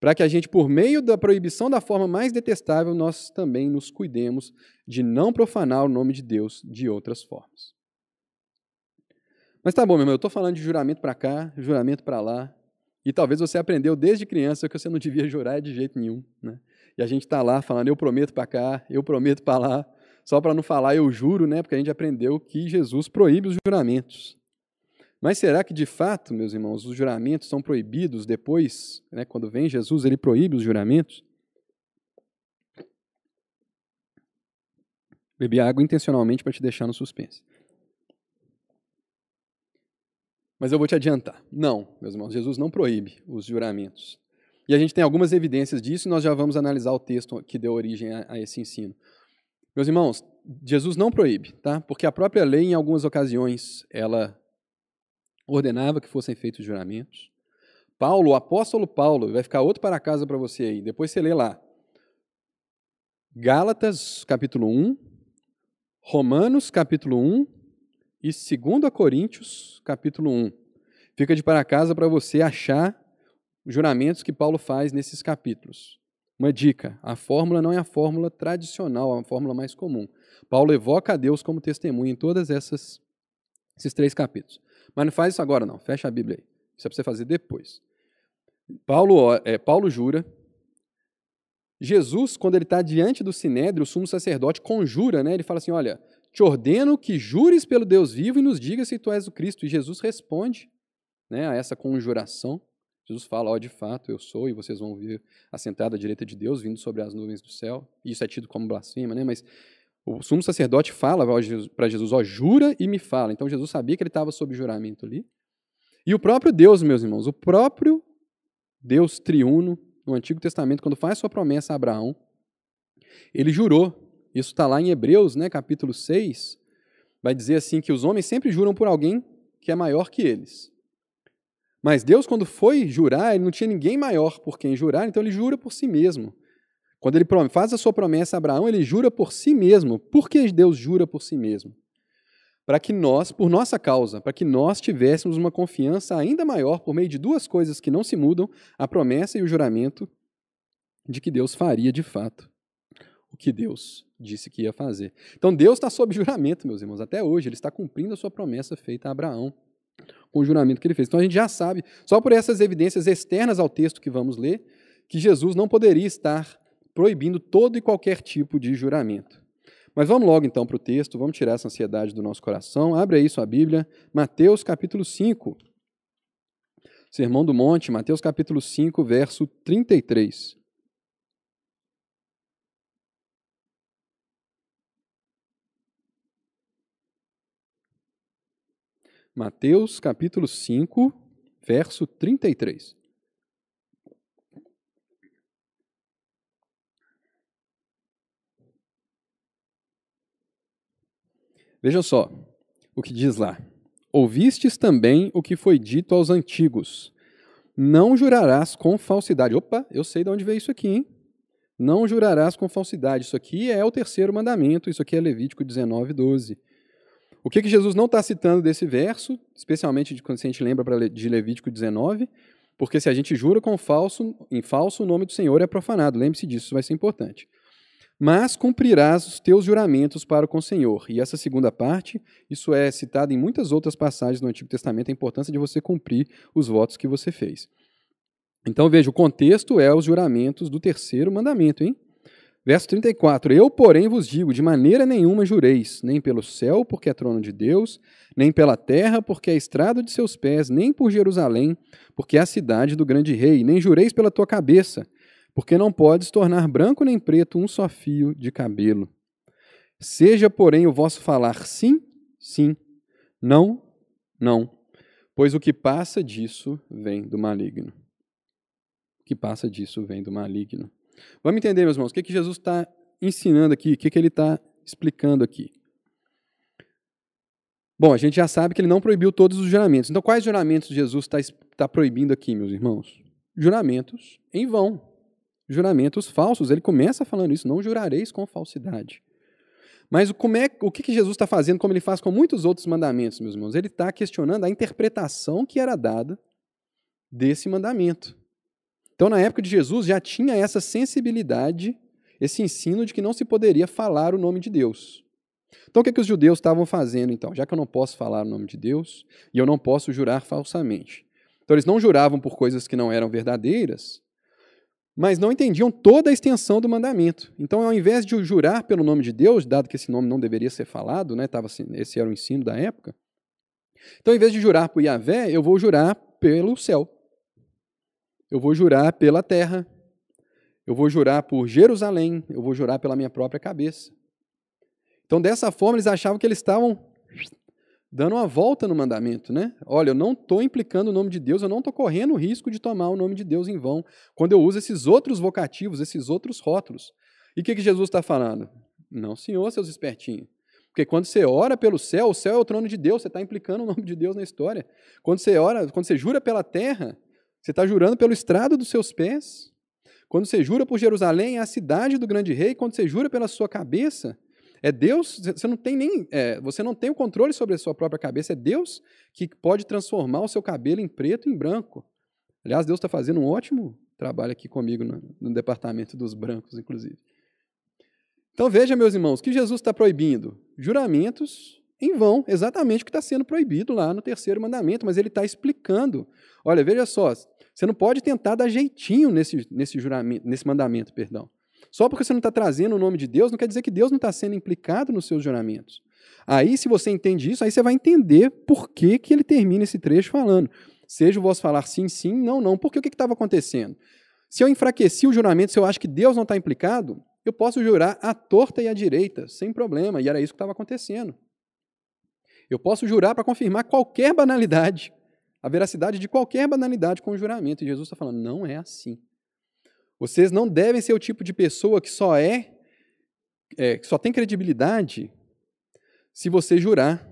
para que a gente, por meio da proibição da forma mais detestável, nós também nos cuidemos de não profanar o nome de Deus de outras formas. Mas tá bom, meu irmão, eu estou falando de juramento para cá, juramento para lá, e talvez você aprendeu desde criança que você não devia jurar de jeito nenhum, né? E a gente está lá falando, eu prometo para cá, eu prometo para lá, só para não falar eu juro, né? Porque a gente aprendeu que Jesus proíbe os juramentos. Mas será que de fato, meus irmãos, os juramentos são proibidos depois, né, quando vem Jesus, ele proíbe os juramentos? Bebi água intencionalmente para te deixar no suspense. Mas eu vou te adiantar. Não, meus irmãos, Jesus não proíbe os juramentos. E a gente tem algumas evidências disso e nós já vamos analisar o texto que deu origem a, a esse ensino. Meus irmãos, Jesus não proíbe, tá? Porque a própria lei, em algumas ocasiões, ela ordenava que fossem feitos juramentos. Paulo, o apóstolo Paulo, vai ficar outro para casa para você aí, depois você lê lá. Gálatas, capítulo 1, Romanos, capítulo 1 e 2 Coríntios, capítulo 1. Fica de para casa para você achar os juramentos que Paulo faz nesses capítulos. Uma dica: a fórmula não é a fórmula tradicional, é a fórmula mais comum. Paulo evoca a Deus como testemunha em todos esses três capítulos. Mas não faz isso agora, não. Fecha a Bíblia aí. Isso é para você fazer depois. Paulo, é, Paulo jura. Jesus, quando ele está diante do sinédrio, o sumo sacerdote conjura, né? ele fala assim: Olha, te ordeno que jures pelo Deus vivo e nos diga se tu és o Cristo. E Jesus responde né, a essa conjuração. Jesus fala, ó, oh, de fato, eu sou, e vocês vão ver assentado à direita de Deus, vindo sobre as nuvens do céu. Isso é tido como blasfema, né? Mas o sumo sacerdote fala para Jesus, ó, jura e me fala. Então Jesus sabia que ele estava sob juramento ali. E o próprio Deus, meus irmãos, o próprio Deus triuno, no Antigo Testamento, quando faz sua promessa a Abraão, ele jurou. Isso está lá em Hebreus, né, capítulo 6. Vai dizer assim que os homens sempre juram por alguém que é maior que eles. Mas Deus, quando foi jurar, ele não tinha ninguém maior por quem jurar, então ele jura por si mesmo. Quando ele faz a sua promessa a Abraão, ele jura por si mesmo. Por que Deus jura por si mesmo? Para que nós, por nossa causa, para que nós tivéssemos uma confiança ainda maior por meio de duas coisas que não se mudam, a promessa e o juramento de que Deus faria de fato o que Deus disse que ia fazer. Então Deus está sob juramento, meus irmãos, até hoje. Ele está cumprindo a sua promessa feita a Abraão com o juramento que ele fez. Então a gente já sabe, só por essas evidências externas ao texto que vamos ler, que Jesus não poderia estar proibindo todo e qualquer tipo de juramento. Mas vamos logo então para o texto, vamos tirar essa ansiedade do nosso coração. Abre aí sua Bíblia, Mateus capítulo 5. Sermão do Monte, Mateus capítulo 5, verso 33. Mateus capítulo 5, verso 33. Vejam só o que diz lá. Ouvistes também o que foi dito aos antigos: Não jurarás com falsidade. Opa, eu sei de onde veio isso aqui, hein? Não jurarás com falsidade. Isso aqui é o terceiro mandamento, isso aqui é Levítico 19, 12. O que, que Jesus não está citando desse verso, especialmente quando a gente lembra de Levítico 19? Porque se a gente jura com falso, em falso, o nome do Senhor é profanado. Lembre-se disso, isso vai ser importante. Mas cumprirás os teus juramentos para com o Senhor. E essa segunda parte, isso é citado em muitas outras passagens do Antigo Testamento, a importância de você cumprir os votos que você fez. Então veja, o contexto é os juramentos do terceiro mandamento, hein? Verso 34: Eu, porém, vos digo: de maneira nenhuma jureis, nem pelo céu, porque é trono de Deus, nem pela terra, porque é estrado de seus pés, nem por Jerusalém, porque é a cidade do grande rei, nem jureis pela tua cabeça, porque não podes tornar branco nem preto um só fio de cabelo. Seja, porém, o vosso falar sim, sim, não, não, pois o que passa disso vem do maligno. O que passa disso vem do maligno. Vamos entender, meus irmãos, o que, que Jesus está ensinando aqui, o que, que ele está explicando aqui. Bom, a gente já sabe que ele não proibiu todos os juramentos. Então, quais juramentos Jesus está tá proibindo aqui, meus irmãos? Juramentos em vão. Juramentos falsos. Ele começa falando isso: não jurareis com falsidade. Mas como é, o que, que Jesus está fazendo, como ele faz com muitos outros mandamentos, meus irmãos? Ele está questionando a interpretação que era dada desse mandamento. Então, na época de Jesus, já tinha essa sensibilidade, esse ensino de que não se poderia falar o nome de Deus. Então, o que, que os judeus estavam fazendo, então? Já que eu não posso falar o nome de Deus e eu não posso jurar falsamente. Então, eles não juravam por coisas que não eram verdadeiras, mas não entendiam toda a extensão do mandamento. Então, ao invés de jurar pelo nome de Deus, dado que esse nome não deveria ser falado, né, tava, assim, esse era o ensino da época, então, ao invés de jurar por Yahvé, eu vou jurar pelo céu. Eu vou jurar pela terra, eu vou jurar por Jerusalém, eu vou jurar pela minha própria cabeça. Então, dessa forma, eles achavam que eles estavam dando uma volta no mandamento, né? Olha, eu não estou implicando o nome de Deus, eu não estou correndo o risco de tomar o nome de Deus em vão, quando eu uso esses outros vocativos, esses outros rótulos. E o que, que Jesus está falando? Não, senhor, seus espertinhos. Porque quando você ora pelo céu, o céu é o trono de Deus, você está implicando o nome de Deus na história. Quando você ora, quando você jura pela terra, você está jurando pelo estrado dos seus pés. Quando você jura por Jerusalém, é a cidade do grande rei. Quando você jura pela sua cabeça, é Deus. Você não tem nem, é, você não tem o controle sobre a sua própria cabeça. É Deus que pode transformar o seu cabelo em preto e em branco. Aliás, Deus está fazendo um ótimo trabalho aqui comigo no, no departamento dos brancos, inclusive. Então veja, meus irmãos, que Jesus está proibindo juramentos em vão, exatamente o que está sendo proibido lá no terceiro mandamento, mas ele está explicando. Olha, veja só, você não pode tentar dar jeitinho nesse, nesse juramento, nesse mandamento, perdão. Só porque você não está trazendo o nome de Deus, não quer dizer que Deus não está sendo implicado nos seus juramentos. Aí, se você entende isso, aí você vai entender por que, que ele termina esse trecho falando. Seja o vosso falar sim, sim, não, não. Porque o que estava acontecendo? Se eu enfraqueci o juramento, se eu acho que Deus não está implicado, eu posso jurar à torta e à direita, sem problema. E era isso que estava acontecendo. Eu posso jurar para confirmar qualquer banalidade, a veracidade de qualquer banalidade com o juramento. E Jesus está falando, não é assim. Vocês não devem ser o tipo de pessoa que só é, é que só tem credibilidade se você jurar.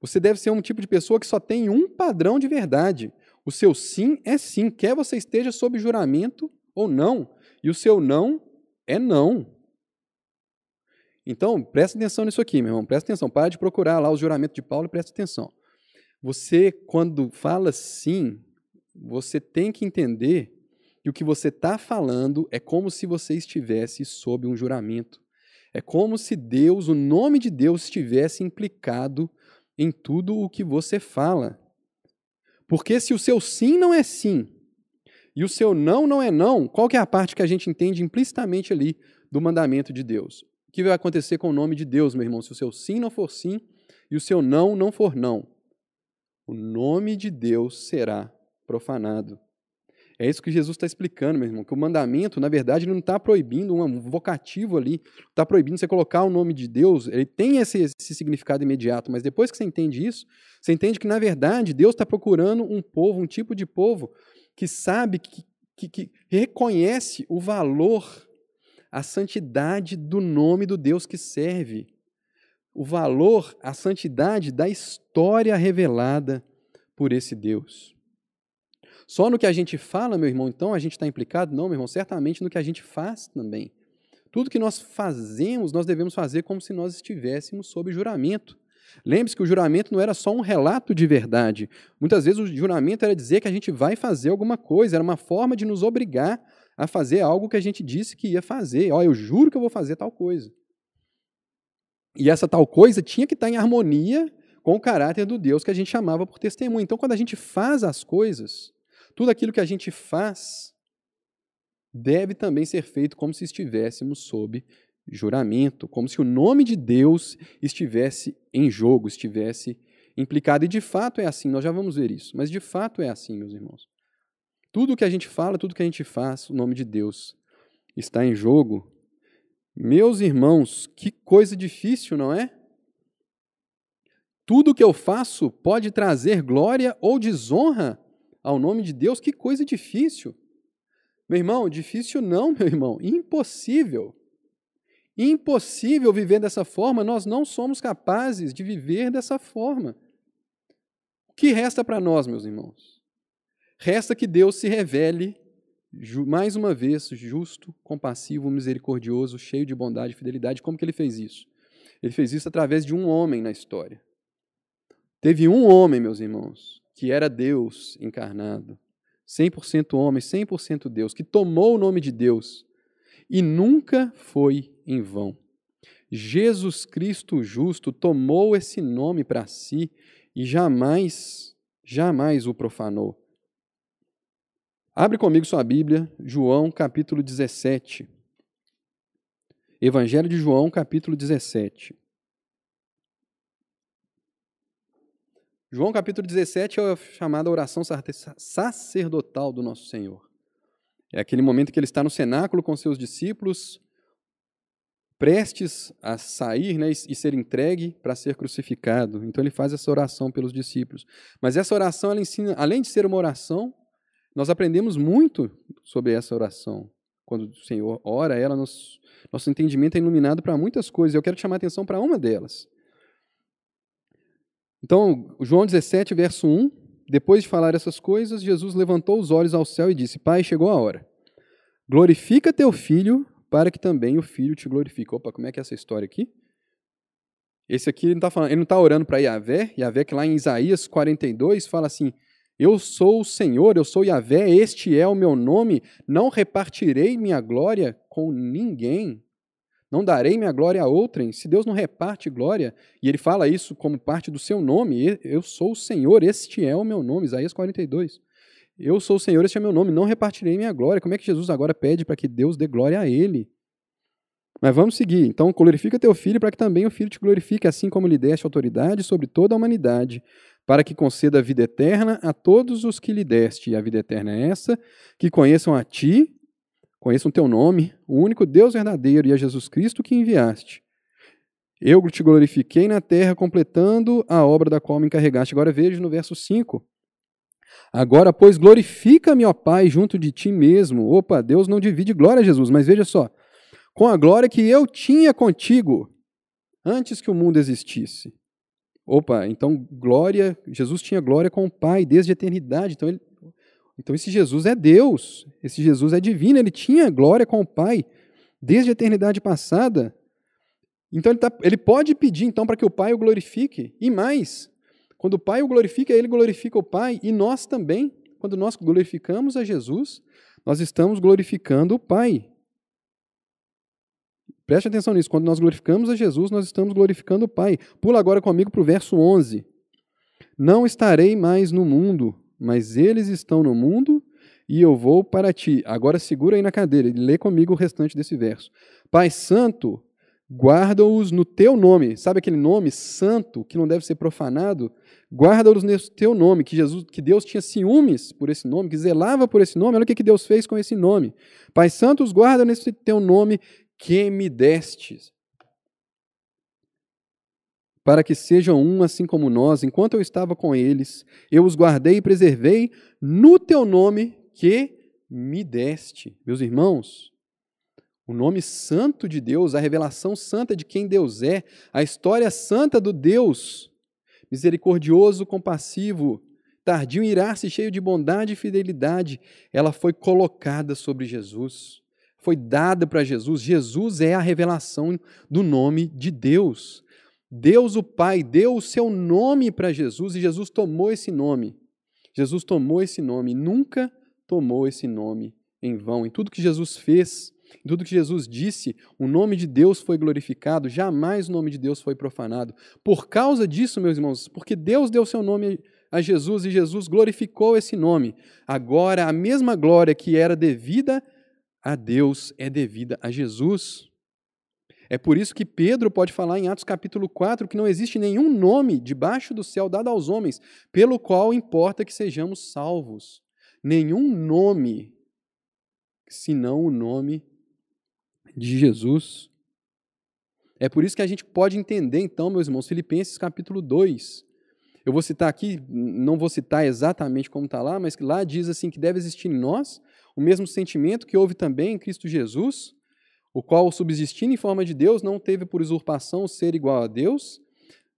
Você deve ser um tipo de pessoa que só tem um padrão de verdade. O seu sim é sim, quer você esteja sob juramento ou não. E o seu não é não. Então, presta atenção nisso aqui, meu irmão. Presta atenção. Para de procurar lá o juramento de Paulo e presta atenção. Você, quando fala sim, você tem que entender que o que você está falando é como se você estivesse sob um juramento. É como se Deus, o nome de Deus, estivesse implicado em tudo o que você fala. Porque se o seu sim não é sim e o seu não não é não, qual que é a parte que a gente entende implicitamente ali do mandamento de Deus? O que vai acontecer com o nome de Deus, meu irmão, se o seu sim não for sim e o seu não não for não? O nome de Deus será profanado. É isso que Jesus está explicando, meu irmão, que o mandamento, na verdade, ele não está proibindo um vocativo ali, está proibindo você colocar o nome de Deus, ele tem esse, esse, significado imediato, mas depois que você entende isso, você entende que, na verdade, Deus está procurando um povo, um tipo de povo que sabe, que, que, que reconhece o valor, a santidade do nome do Deus que serve, o valor, a santidade da história revelada por esse Deus. Só no que a gente fala, meu irmão, então a gente está implicado? Não, meu irmão, certamente no que a gente faz também. Tudo que nós fazemos, nós devemos fazer como se nós estivéssemos sob juramento. Lembre-se que o juramento não era só um relato de verdade. Muitas vezes o juramento era dizer que a gente vai fazer alguma coisa, era uma forma de nos obrigar a fazer algo que a gente disse que ia fazer. Ó, eu juro que eu vou fazer tal coisa. E essa tal coisa tinha que estar em harmonia com o caráter do Deus que a gente chamava por testemunho. Então, quando a gente faz as coisas, tudo aquilo que a gente faz deve também ser feito como se estivéssemos sob juramento, como se o nome de Deus estivesse em jogo, estivesse implicado. E de fato é assim, nós já vamos ver isso, mas de fato é assim, meus irmãos. Tudo que a gente fala, tudo que a gente faz, o nome de Deus está em jogo. Meus irmãos, que coisa difícil, não é? Tudo que eu faço pode trazer glória ou desonra ao nome de Deus, que coisa difícil. Meu irmão, difícil não, meu irmão, impossível. Impossível viver dessa forma, nós não somos capazes de viver dessa forma. O que resta para nós, meus irmãos? Resta que Deus se revele, mais uma vez, justo, compassivo, misericordioso, cheio de bondade e fidelidade. Como que ele fez isso? Ele fez isso através de um homem na história. Teve um homem, meus irmãos, que era Deus encarnado, 100% homem, 100% Deus, que tomou o nome de Deus e nunca foi em vão. Jesus Cristo justo tomou esse nome para si e jamais, jamais o profanou. Abre comigo sua Bíblia, João capítulo 17. Evangelho de João, capítulo 17. João capítulo 17 é a chamada oração sacerdotal do nosso Senhor. É aquele momento que ele está no cenáculo com seus discípulos, prestes a sair né, e ser entregue para ser crucificado. Então ele faz essa oração pelos discípulos. Mas essa oração, ela ensina, além de ser uma oração, nós aprendemos muito sobre essa oração. Quando o Senhor ora, ela nos, nosso entendimento é iluminado para muitas coisas. Eu quero chamar a atenção para uma delas. Então, João 17, verso 1, depois de falar essas coisas, Jesus levantou os olhos ao céu e disse: Pai, chegou a hora. Glorifica teu filho, para que também o filho te glorifique. Opa, como é que é essa história aqui? Esse aqui ele não está tá orando para Yahvé, Yahvé que lá em Isaías 42 fala assim: Eu sou o Senhor, eu sou Yahvé, este é o meu nome, não repartirei minha glória com ninguém. Não darei minha glória a outrem. Se Deus não reparte glória, e ele fala isso como parte do seu nome, eu sou o Senhor, este é o meu nome, Isaías 42. Eu sou o Senhor, este é o meu nome, não repartirei minha glória. Como é que Jesus agora pede para que Deus dê glória a ele? Mas vamos seguir. Então, glorifica teu filho para que também o filho te glorifique, assim como lhe deste autoridade sobre toda a humanidade, para que conceda a vida eterna a todos os que lhe deste. E a vida eterna é essa, que conheçam a ti, conheçam teu nome, o único Deus verdadeiro, e a Jesus Cristo que enviaste. Eu te glorifiquei na terra, completando a obra da qual me encarregaste. Agora veja no verso 5. Agora, pois, glorifica-me, ó Pai, junto de ti mesmo. Opa, Deus não divide glória a Jesus, mas veja só com a glória que eu tinha contigo antes que o mundo existisse. Opa, então glória, Jesus tinha glória com o Pai desde a eternidade. Então, ele, então esse Jesus é Deus, esse Jesus é divino, ele tinha glória com o Pai desde a eternidade passada. Então ele, tá, ele pode pedir então para que o Pai o glorifique. E mais, quando o Pai o glorifica, ele glorifica o Pai e nós também, quando nós glorificamos a Jesus, nós estamos glorificando o Pai. Preste atenção nisso. Quando nós glorificamos a Jesus, nós estamos glorificando o Pai. Pula agora comigo para o verso 11. Não estarei mais no mundo, mas eles estão no mundo e eu vou para ti. Agora segura aí na cadeira e lê comigo o restante desse verso. Pai Santo, guarda-os no teu nome. Sabe aquele nome santo que não deve ser profanado? Guarda-os no teu nome, que Jesus, que Deus tinha ciúmes por esse nome, que zelava por esse nome. Olha o que Deus fez com esse nome. Pai Santo, os guarda nesse teu nome que me destes, para que sejam um assim como nós, enquanto eu estava com eles, eu os guardei e preservei no teu nome que me deste. Meus irmãos, o nome santo de Deus, a revelação santa de quem Deus é, a história santa do Deus misericordioso, compassivo, tardio em irar-se, cheio de bondade e fidelidade, ela foi colocada sobre Jesus foi dada para Jesus. Jesus é a revelação do nome de Deus. Deus, o Pai, deu o seu nome para Jesus e Jesus tomou esse nome. Jesus tomou esse nome, nunca tomou esse nome em vão. Em tudo que Jesus fez, em tudo que Jesus disse, o nome de Deus foi glorificado, jamais o nome de Deus foi profanado. Por causa disso, meus irmãos, porque Deus deu seu nome a Jesus e Jesus glorificou esse nome. Agora, a mesma glória que era devida a Deus é devida a Jesus. É por isso que Pedro pode falar em Atos capítulo 4 que não existe nenhum nome debaixo do céu dado aos homens pelo qual importa que sejamos salvos. Nenhum nome senão o nome de Jesus. É por isso que a gente pode entender, então, meus irmãos, Filipenses capítulo 2. Eu vou citar aqui, não vou citar exatamente como está lá, mas que lá diz assim que deve existir em nós o mesmo sentimento que houve também em Cristo Jesus, o qual, subsistindo em forma de Deus, não teve por usurpação ser igual a Deus,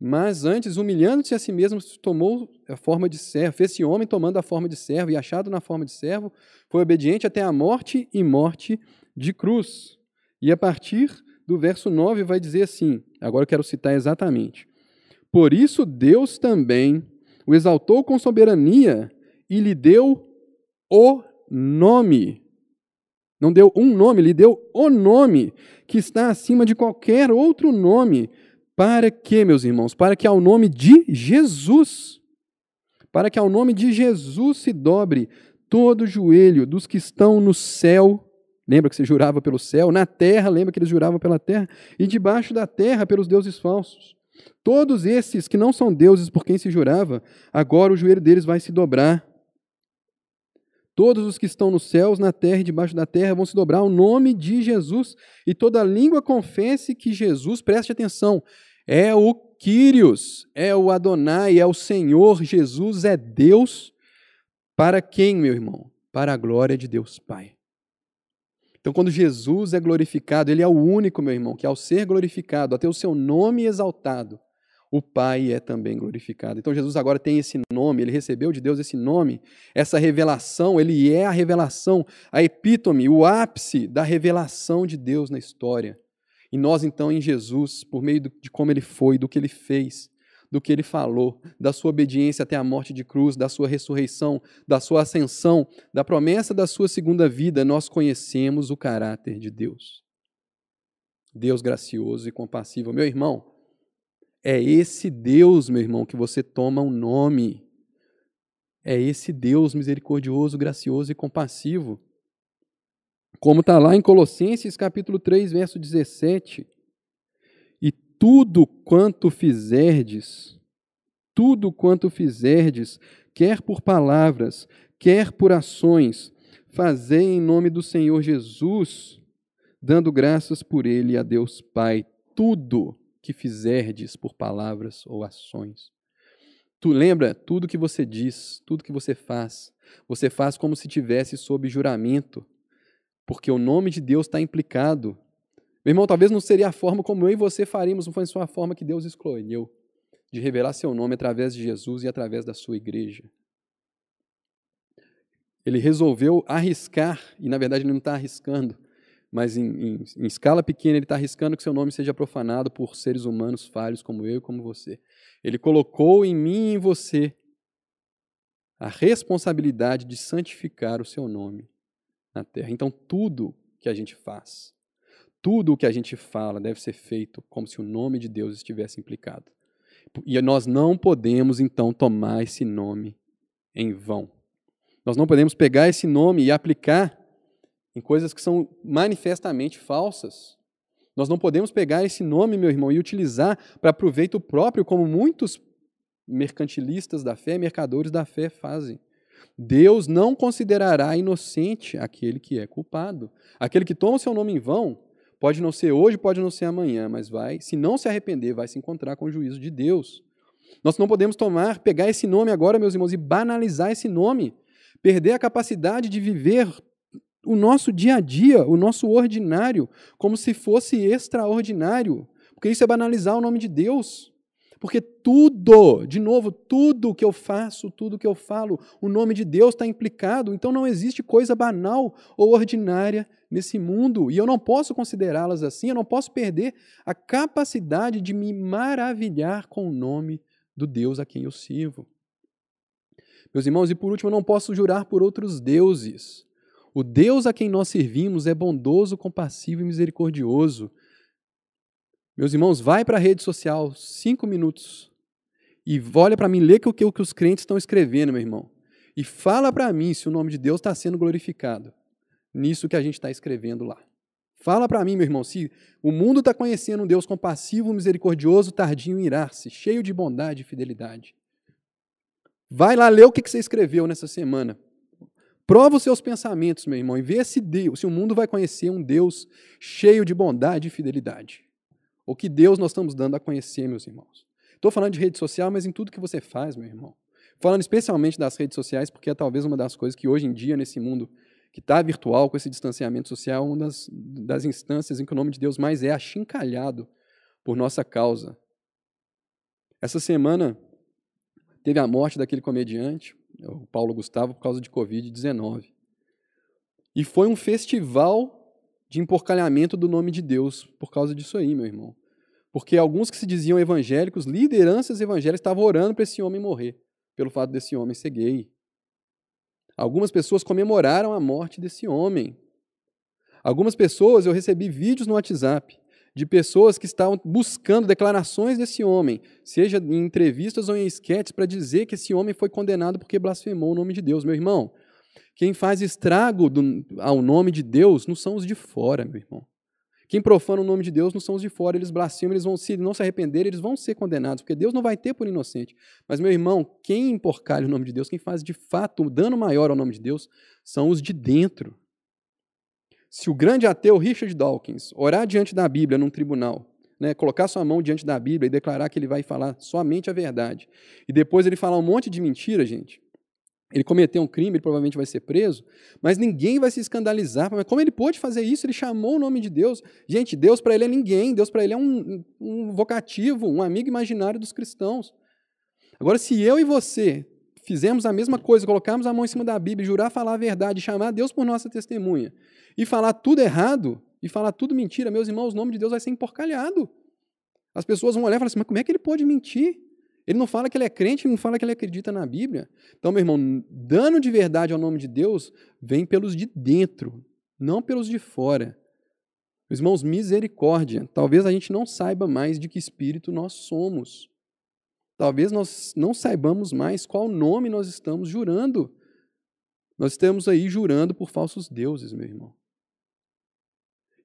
mas antes, humilhando-se a si mesmo, tomou a forma de servo, fez-se homem tomando a forma de servo, e achado na forma de servo, foi obediente até a morte e morte de cruz. E a partir do verso 9 vai dizer assim, agora eu quero citar exatamente. Por isso Deus também o exaltou com soberania e lhe deu o nome. Não deu um nome, lhe deu o nome que está acima de qualquer outro nome. Para que, meus irmãos? Para que ao nome de Jesus, para que ao nome de Jesus se dobre todo o joelho dos que estão no céu, lembra que se jurava pelo céu, na terra, lembra que eles juravam pela terra, e debaixo da terra pelos deuses falsos. Todos esses que não são deuses por quem se jurava, agora o joelho deles vai se dobrar Todos os que estão nos céus, na terra e debaixo da terra vão se dobrar ao nome de Jesus, e toda língua confesse que Jesus, preste atenção, é o Quírios, é o Adonai, é o Senhor, Jesus é Deus. Para quem, meu irmão? Para a glória de Deus Pai. Então, quando Jesus é glorificado, Ele é o único, meu irmão, que ao ser glorificado, a ter o seu nome exaltado, o Pai é também glorificado. Então Jesus agora tem esse nome, ele recebeu de Deus esse nome, essa revelação, ele é a revelação, a epítome, o ápice da revelação de Deus na história. E nós, então, em Jesus, por meio de como ele foi, do que ele fez, do que ele falou, da sua obediência até a morte de cruz, da sua ressurreição, da sua ascensão, da promessa da sua segunda vida, nós conhecemos o caráter de Deus. Deus gracioso e compassivo. Meu irmão, é esse Deus, meu irmão, que você toma um nome. É esse Deus misericordioso, gracioso e compassivo. Como está lá em Colossenses capítulo 3, verso 17. E tudo quanto fizerdes, tudo quanto fizerdes, quer por palavras, quer por ações, fazei em nome do Senhor Jesus, dando graças por ele a Deus Pai. Tudo que fizerdes por palavras ou ações. Tu lembra tudo que você diz, tudo que você faz, você faz como se tivesse sob juramento porque o nome de Deus está implicado. Meu irmão, talvez não seria a forma como eu e você faríamos, não foi só a forma que Deus escolheu de revelar seu nome através de Jesus e através da sua igreja. Ele resolveu arriscar, e na verdade ele não está arriscando, mas em, em, em, escala pequena ele está arriscando que seu nome seja profanado por seres humanos falhos como eu e como você. Ele colocou em mim e em você a responsabilidade de santificar o seu nome na terra. Então, tudo que a gente faz, tudo o que a gente fala deve ser feito como se o nome de Deus estivesse implicado. E nós não podemos, então, tomar esse nome em vão. Nós não podemos pegar esse nome e aplicar em coisas que são manifestamente falsas. Nós não podemos pegar esse nome, meu irmão, e utilizar para proveito próprio, como muitos mercantilistas da fé, mercadores da fé fazem. Deus não considerará inocente aquele que é culpado. Aquele que toma o seu nome em vão, pode não ser hoje, pode não ser amanhã, mas vai, se não se arrepender, vai se encontrar com o juízo de Deus. Nós não podemos tomar, pegar esse nome agora, meus irmãos, e banalizar esse nome, perder a capacidade de viver o nosso dia a dia, o nosso ordinário, como se fosse extraordinário, porque isso é banalizar o nome de Deus. Porque tudo, de novo, tudo que eu faço, tudo que eu falo, o nome de Deus está implicado. Então não existe coisa banal ou ordinária nesse mundo. E eu não posso considerá-las assim, eu não posso perder a capacidade de me maravilhar com o nome do Deus a quem eu sirvo. Meus irmãos, e por último, eu não posso jurar por outros deuses. O Deus a quem nós servimos é bondoso, compassivo e misericordioso. Meus irmãos, vai para a rede social cinco minutos e olha para mim, lê o que, o que os crentes estão escrevendo, meu irmão. E fala para mim se o nome de Deus está sendo glorificado nisso que a gente está escrevendo lá. Fala para mim, meu irmão, se o mundo está conhecendo um Deus compassivo, misericordioso, tardio em irar-se, cheio de bondade e fidelidade. Vai lá ler o que, que você escreveu nessa semana. Prova os seus pensamentos, meu irmão, e vê se, Deus, se o mundo vai conhecer um Deus cheio de bondade e fidelidade. O que Deus nós estamos dando a conhecer, meus irmãos. Estou falando de rede social, mas em tudo que você faz, meu irmão. Falando especialmente das redes sociais, porque é talvez uma das coisas que hoje em dia, nesse mundo que está virtual, com esse distanciamento social, uma das, das instâncias em que o nome de Deus mais é achincalhado por nossa causa. Essa semana teve a morte daquele comediante, o Paulo Gustavo, por causa de Covid-19. E foi um festival de emporcalhamento do nome de Deus por causa disso aí, meu irmão. Porque alguns que se diziam evangélicos, lideranças evangélicas, estavam orando para esse homem morrer, pelo fato desse homem ser gay. Algumas pessoas comemoraram a morte desse homem. Algumas pessoas, eu recebi vídeos no WhatsApp de pessoas que estavam buscando declarações desse homem, seja em entrevistas ou em esquetes, para dizer que esse homem foi condenado porque blasfemou o nome de Deus. Meu irmão, quem faz estrago do, ao nome de Deus não são os de fora, meu irmão. Quem profana o nome de Deus não são os de fora, eles blasfemam, eles vão se não se arrepender, eles vão ser condenados, porque Deus não vai ter por inocente. Mas meu irmão, quem emporcalha o nome de Deus, quem faz de fato um dano maior ao nome de Deus, são os de dentro. Se o grande ateu Richard Dawkins orar diante da Bíblia num tribunal, né, colocar sua mão diante da Bíblia e declarar que ele vai falar somente a verdade, e depois ele falar um monte de mentira, gente, ele cometeu um crime, ele provavelmente vai ser preso, mas ninguém vai se escandalizar. Mas como ele pôde fazer isso? Ele chamou o nome de Deus. Gente, Deus para ele é ninguém, Deus para ele é um, um vocativo, um amigo imaginário dos cristãos. Agora, se eu e você fizermos a mesma coisa, colocarmos a mão em cima da Bíblia, jurar falar a verdade, chamar Deus por nossa testemunha, e falar tudo errado, e falar tudo mentira, meus irmãos, o nome de Deus vai ser emporcalhado. As pessoas vão olhar e falar assim, mas como é que ele pode mentir? Ele não fala que ele é crente, ele não fala que ele acredita na Bíblia. Então, meu irmão, dano de verdade ao nome de Deus vem pelos de dentro, não pelos de fora. Meus irmãos, misericórdia. Talvez a gente não saiba mais de que espírito nós somos. Talvez nós não saibamos mais qual nome nós estamos jurando. Nós estamos aí jurando por falsos deuses, meu irmão.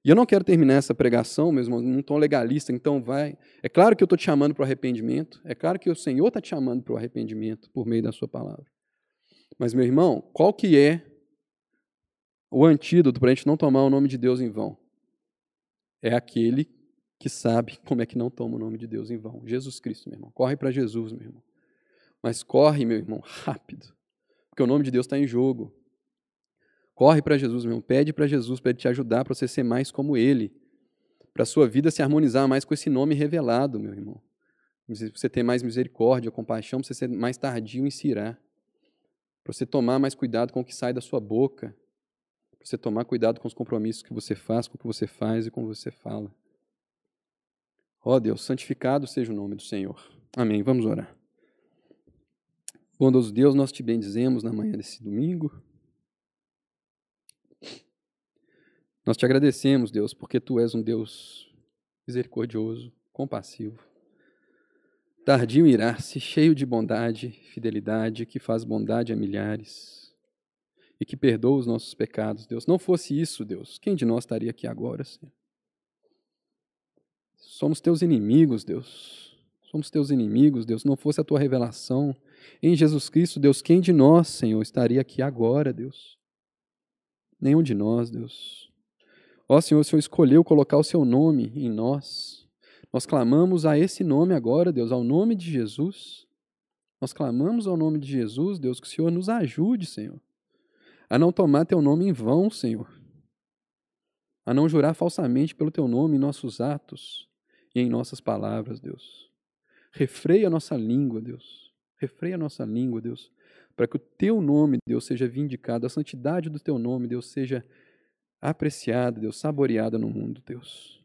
E eu não quero terminar essa pregação, mesmo num tom legalista, então vai. É claro que eu estou te chamando para o arrependimento, é claro que o Senhor está te chamando para o arrependimento por meio da sua palavra. Mas, meu irmão, qual que é o antídoto para a gente não tomar o nome de Deus em vão? É aquele que sabe como é que não toma o nome de Deus em vão. Jesus Cristo, meu irmão. Corre para Jesus, meu irmão. Mas corre, meu irmão, rápido. Porque o nome de Deus está em jogo. Corre para Jesus, meu irmão. Pede para Jesus para ele te ajudar para você ser mais como ele. Para a sua vida se harmonizar mais com esse nome revelado, meu irmão. Você ter mais misericórdia, compaixão, para você ser mais tardio em se Para você tomar mais cuidado com o que sai da sua boca. Para você tomar cuidado com os compromissos que você faz, com o que você faz e com o que você fala. Ó Deus, santificado seja o nome do Senhor. Amém. Vamos orar. Bondoso Deus, nós te bendizemos na manhã desse domingo. Nós te agradecemos, Deus, porque tu és um Deus misericordioso, compassivo, tardio irar-se, cheio de bondade, fidelidade, que faz bondade a milhares e que perdoa os nossos pecados, Deus. Não fosse isso, Deus, quem de nós estaria aqui agora, Senhor? Somos teus inimigos, Deus. Somos teus inimigos, Deus. Não fosse a tua revelação em Jesus Cristo, Deus, quem de nós, Senhor, estaria aqui agora, Deus? Nenhum de nós, Deus. Ó Senhor, o Senhor escolheu colocar o seu nome em nós. Nós clamamos a esse nome agora, Deus, ao nome de Jesus. Nós clamamos ao nome de Jesus, Deus, que o Senhor nos ajude, Senhor, a não tomar teu nome em vão, Senhor, a não jurar falsamente pelo teu nome em nossos atos e em nossas palavras, Deus. Refreia a nossa língua, Deus. Refreia a nossa língua, Deus, para que o teu nome, Deus, seja vindicado, a santidade do teu nome, Deus, seja apreciada, Deus, saboreada no mundo, Deus.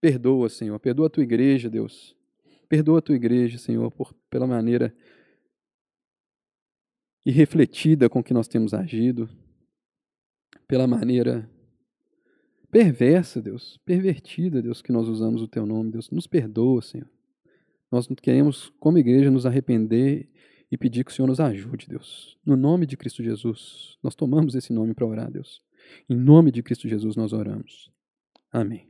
Perdoa, Senhor, perdoa a tua igreja, Deus. Perdoa a tua igreja, Senhor, por, pela maneira irrefletida com que nós temos agido, pela maneira perversa, Deus, pervertida, Deus, que nós usamos o teu nome, Deus. Nos perdoa, Senhor. Nós queremos, como igreja, nos arrepender e pedir que o Senhor nos ajude, Deus. No nome de Cristo Jesus, nós tomamos esse nome para orar, Deus. Em nome de Cristo Jesus nós oramos. Amém.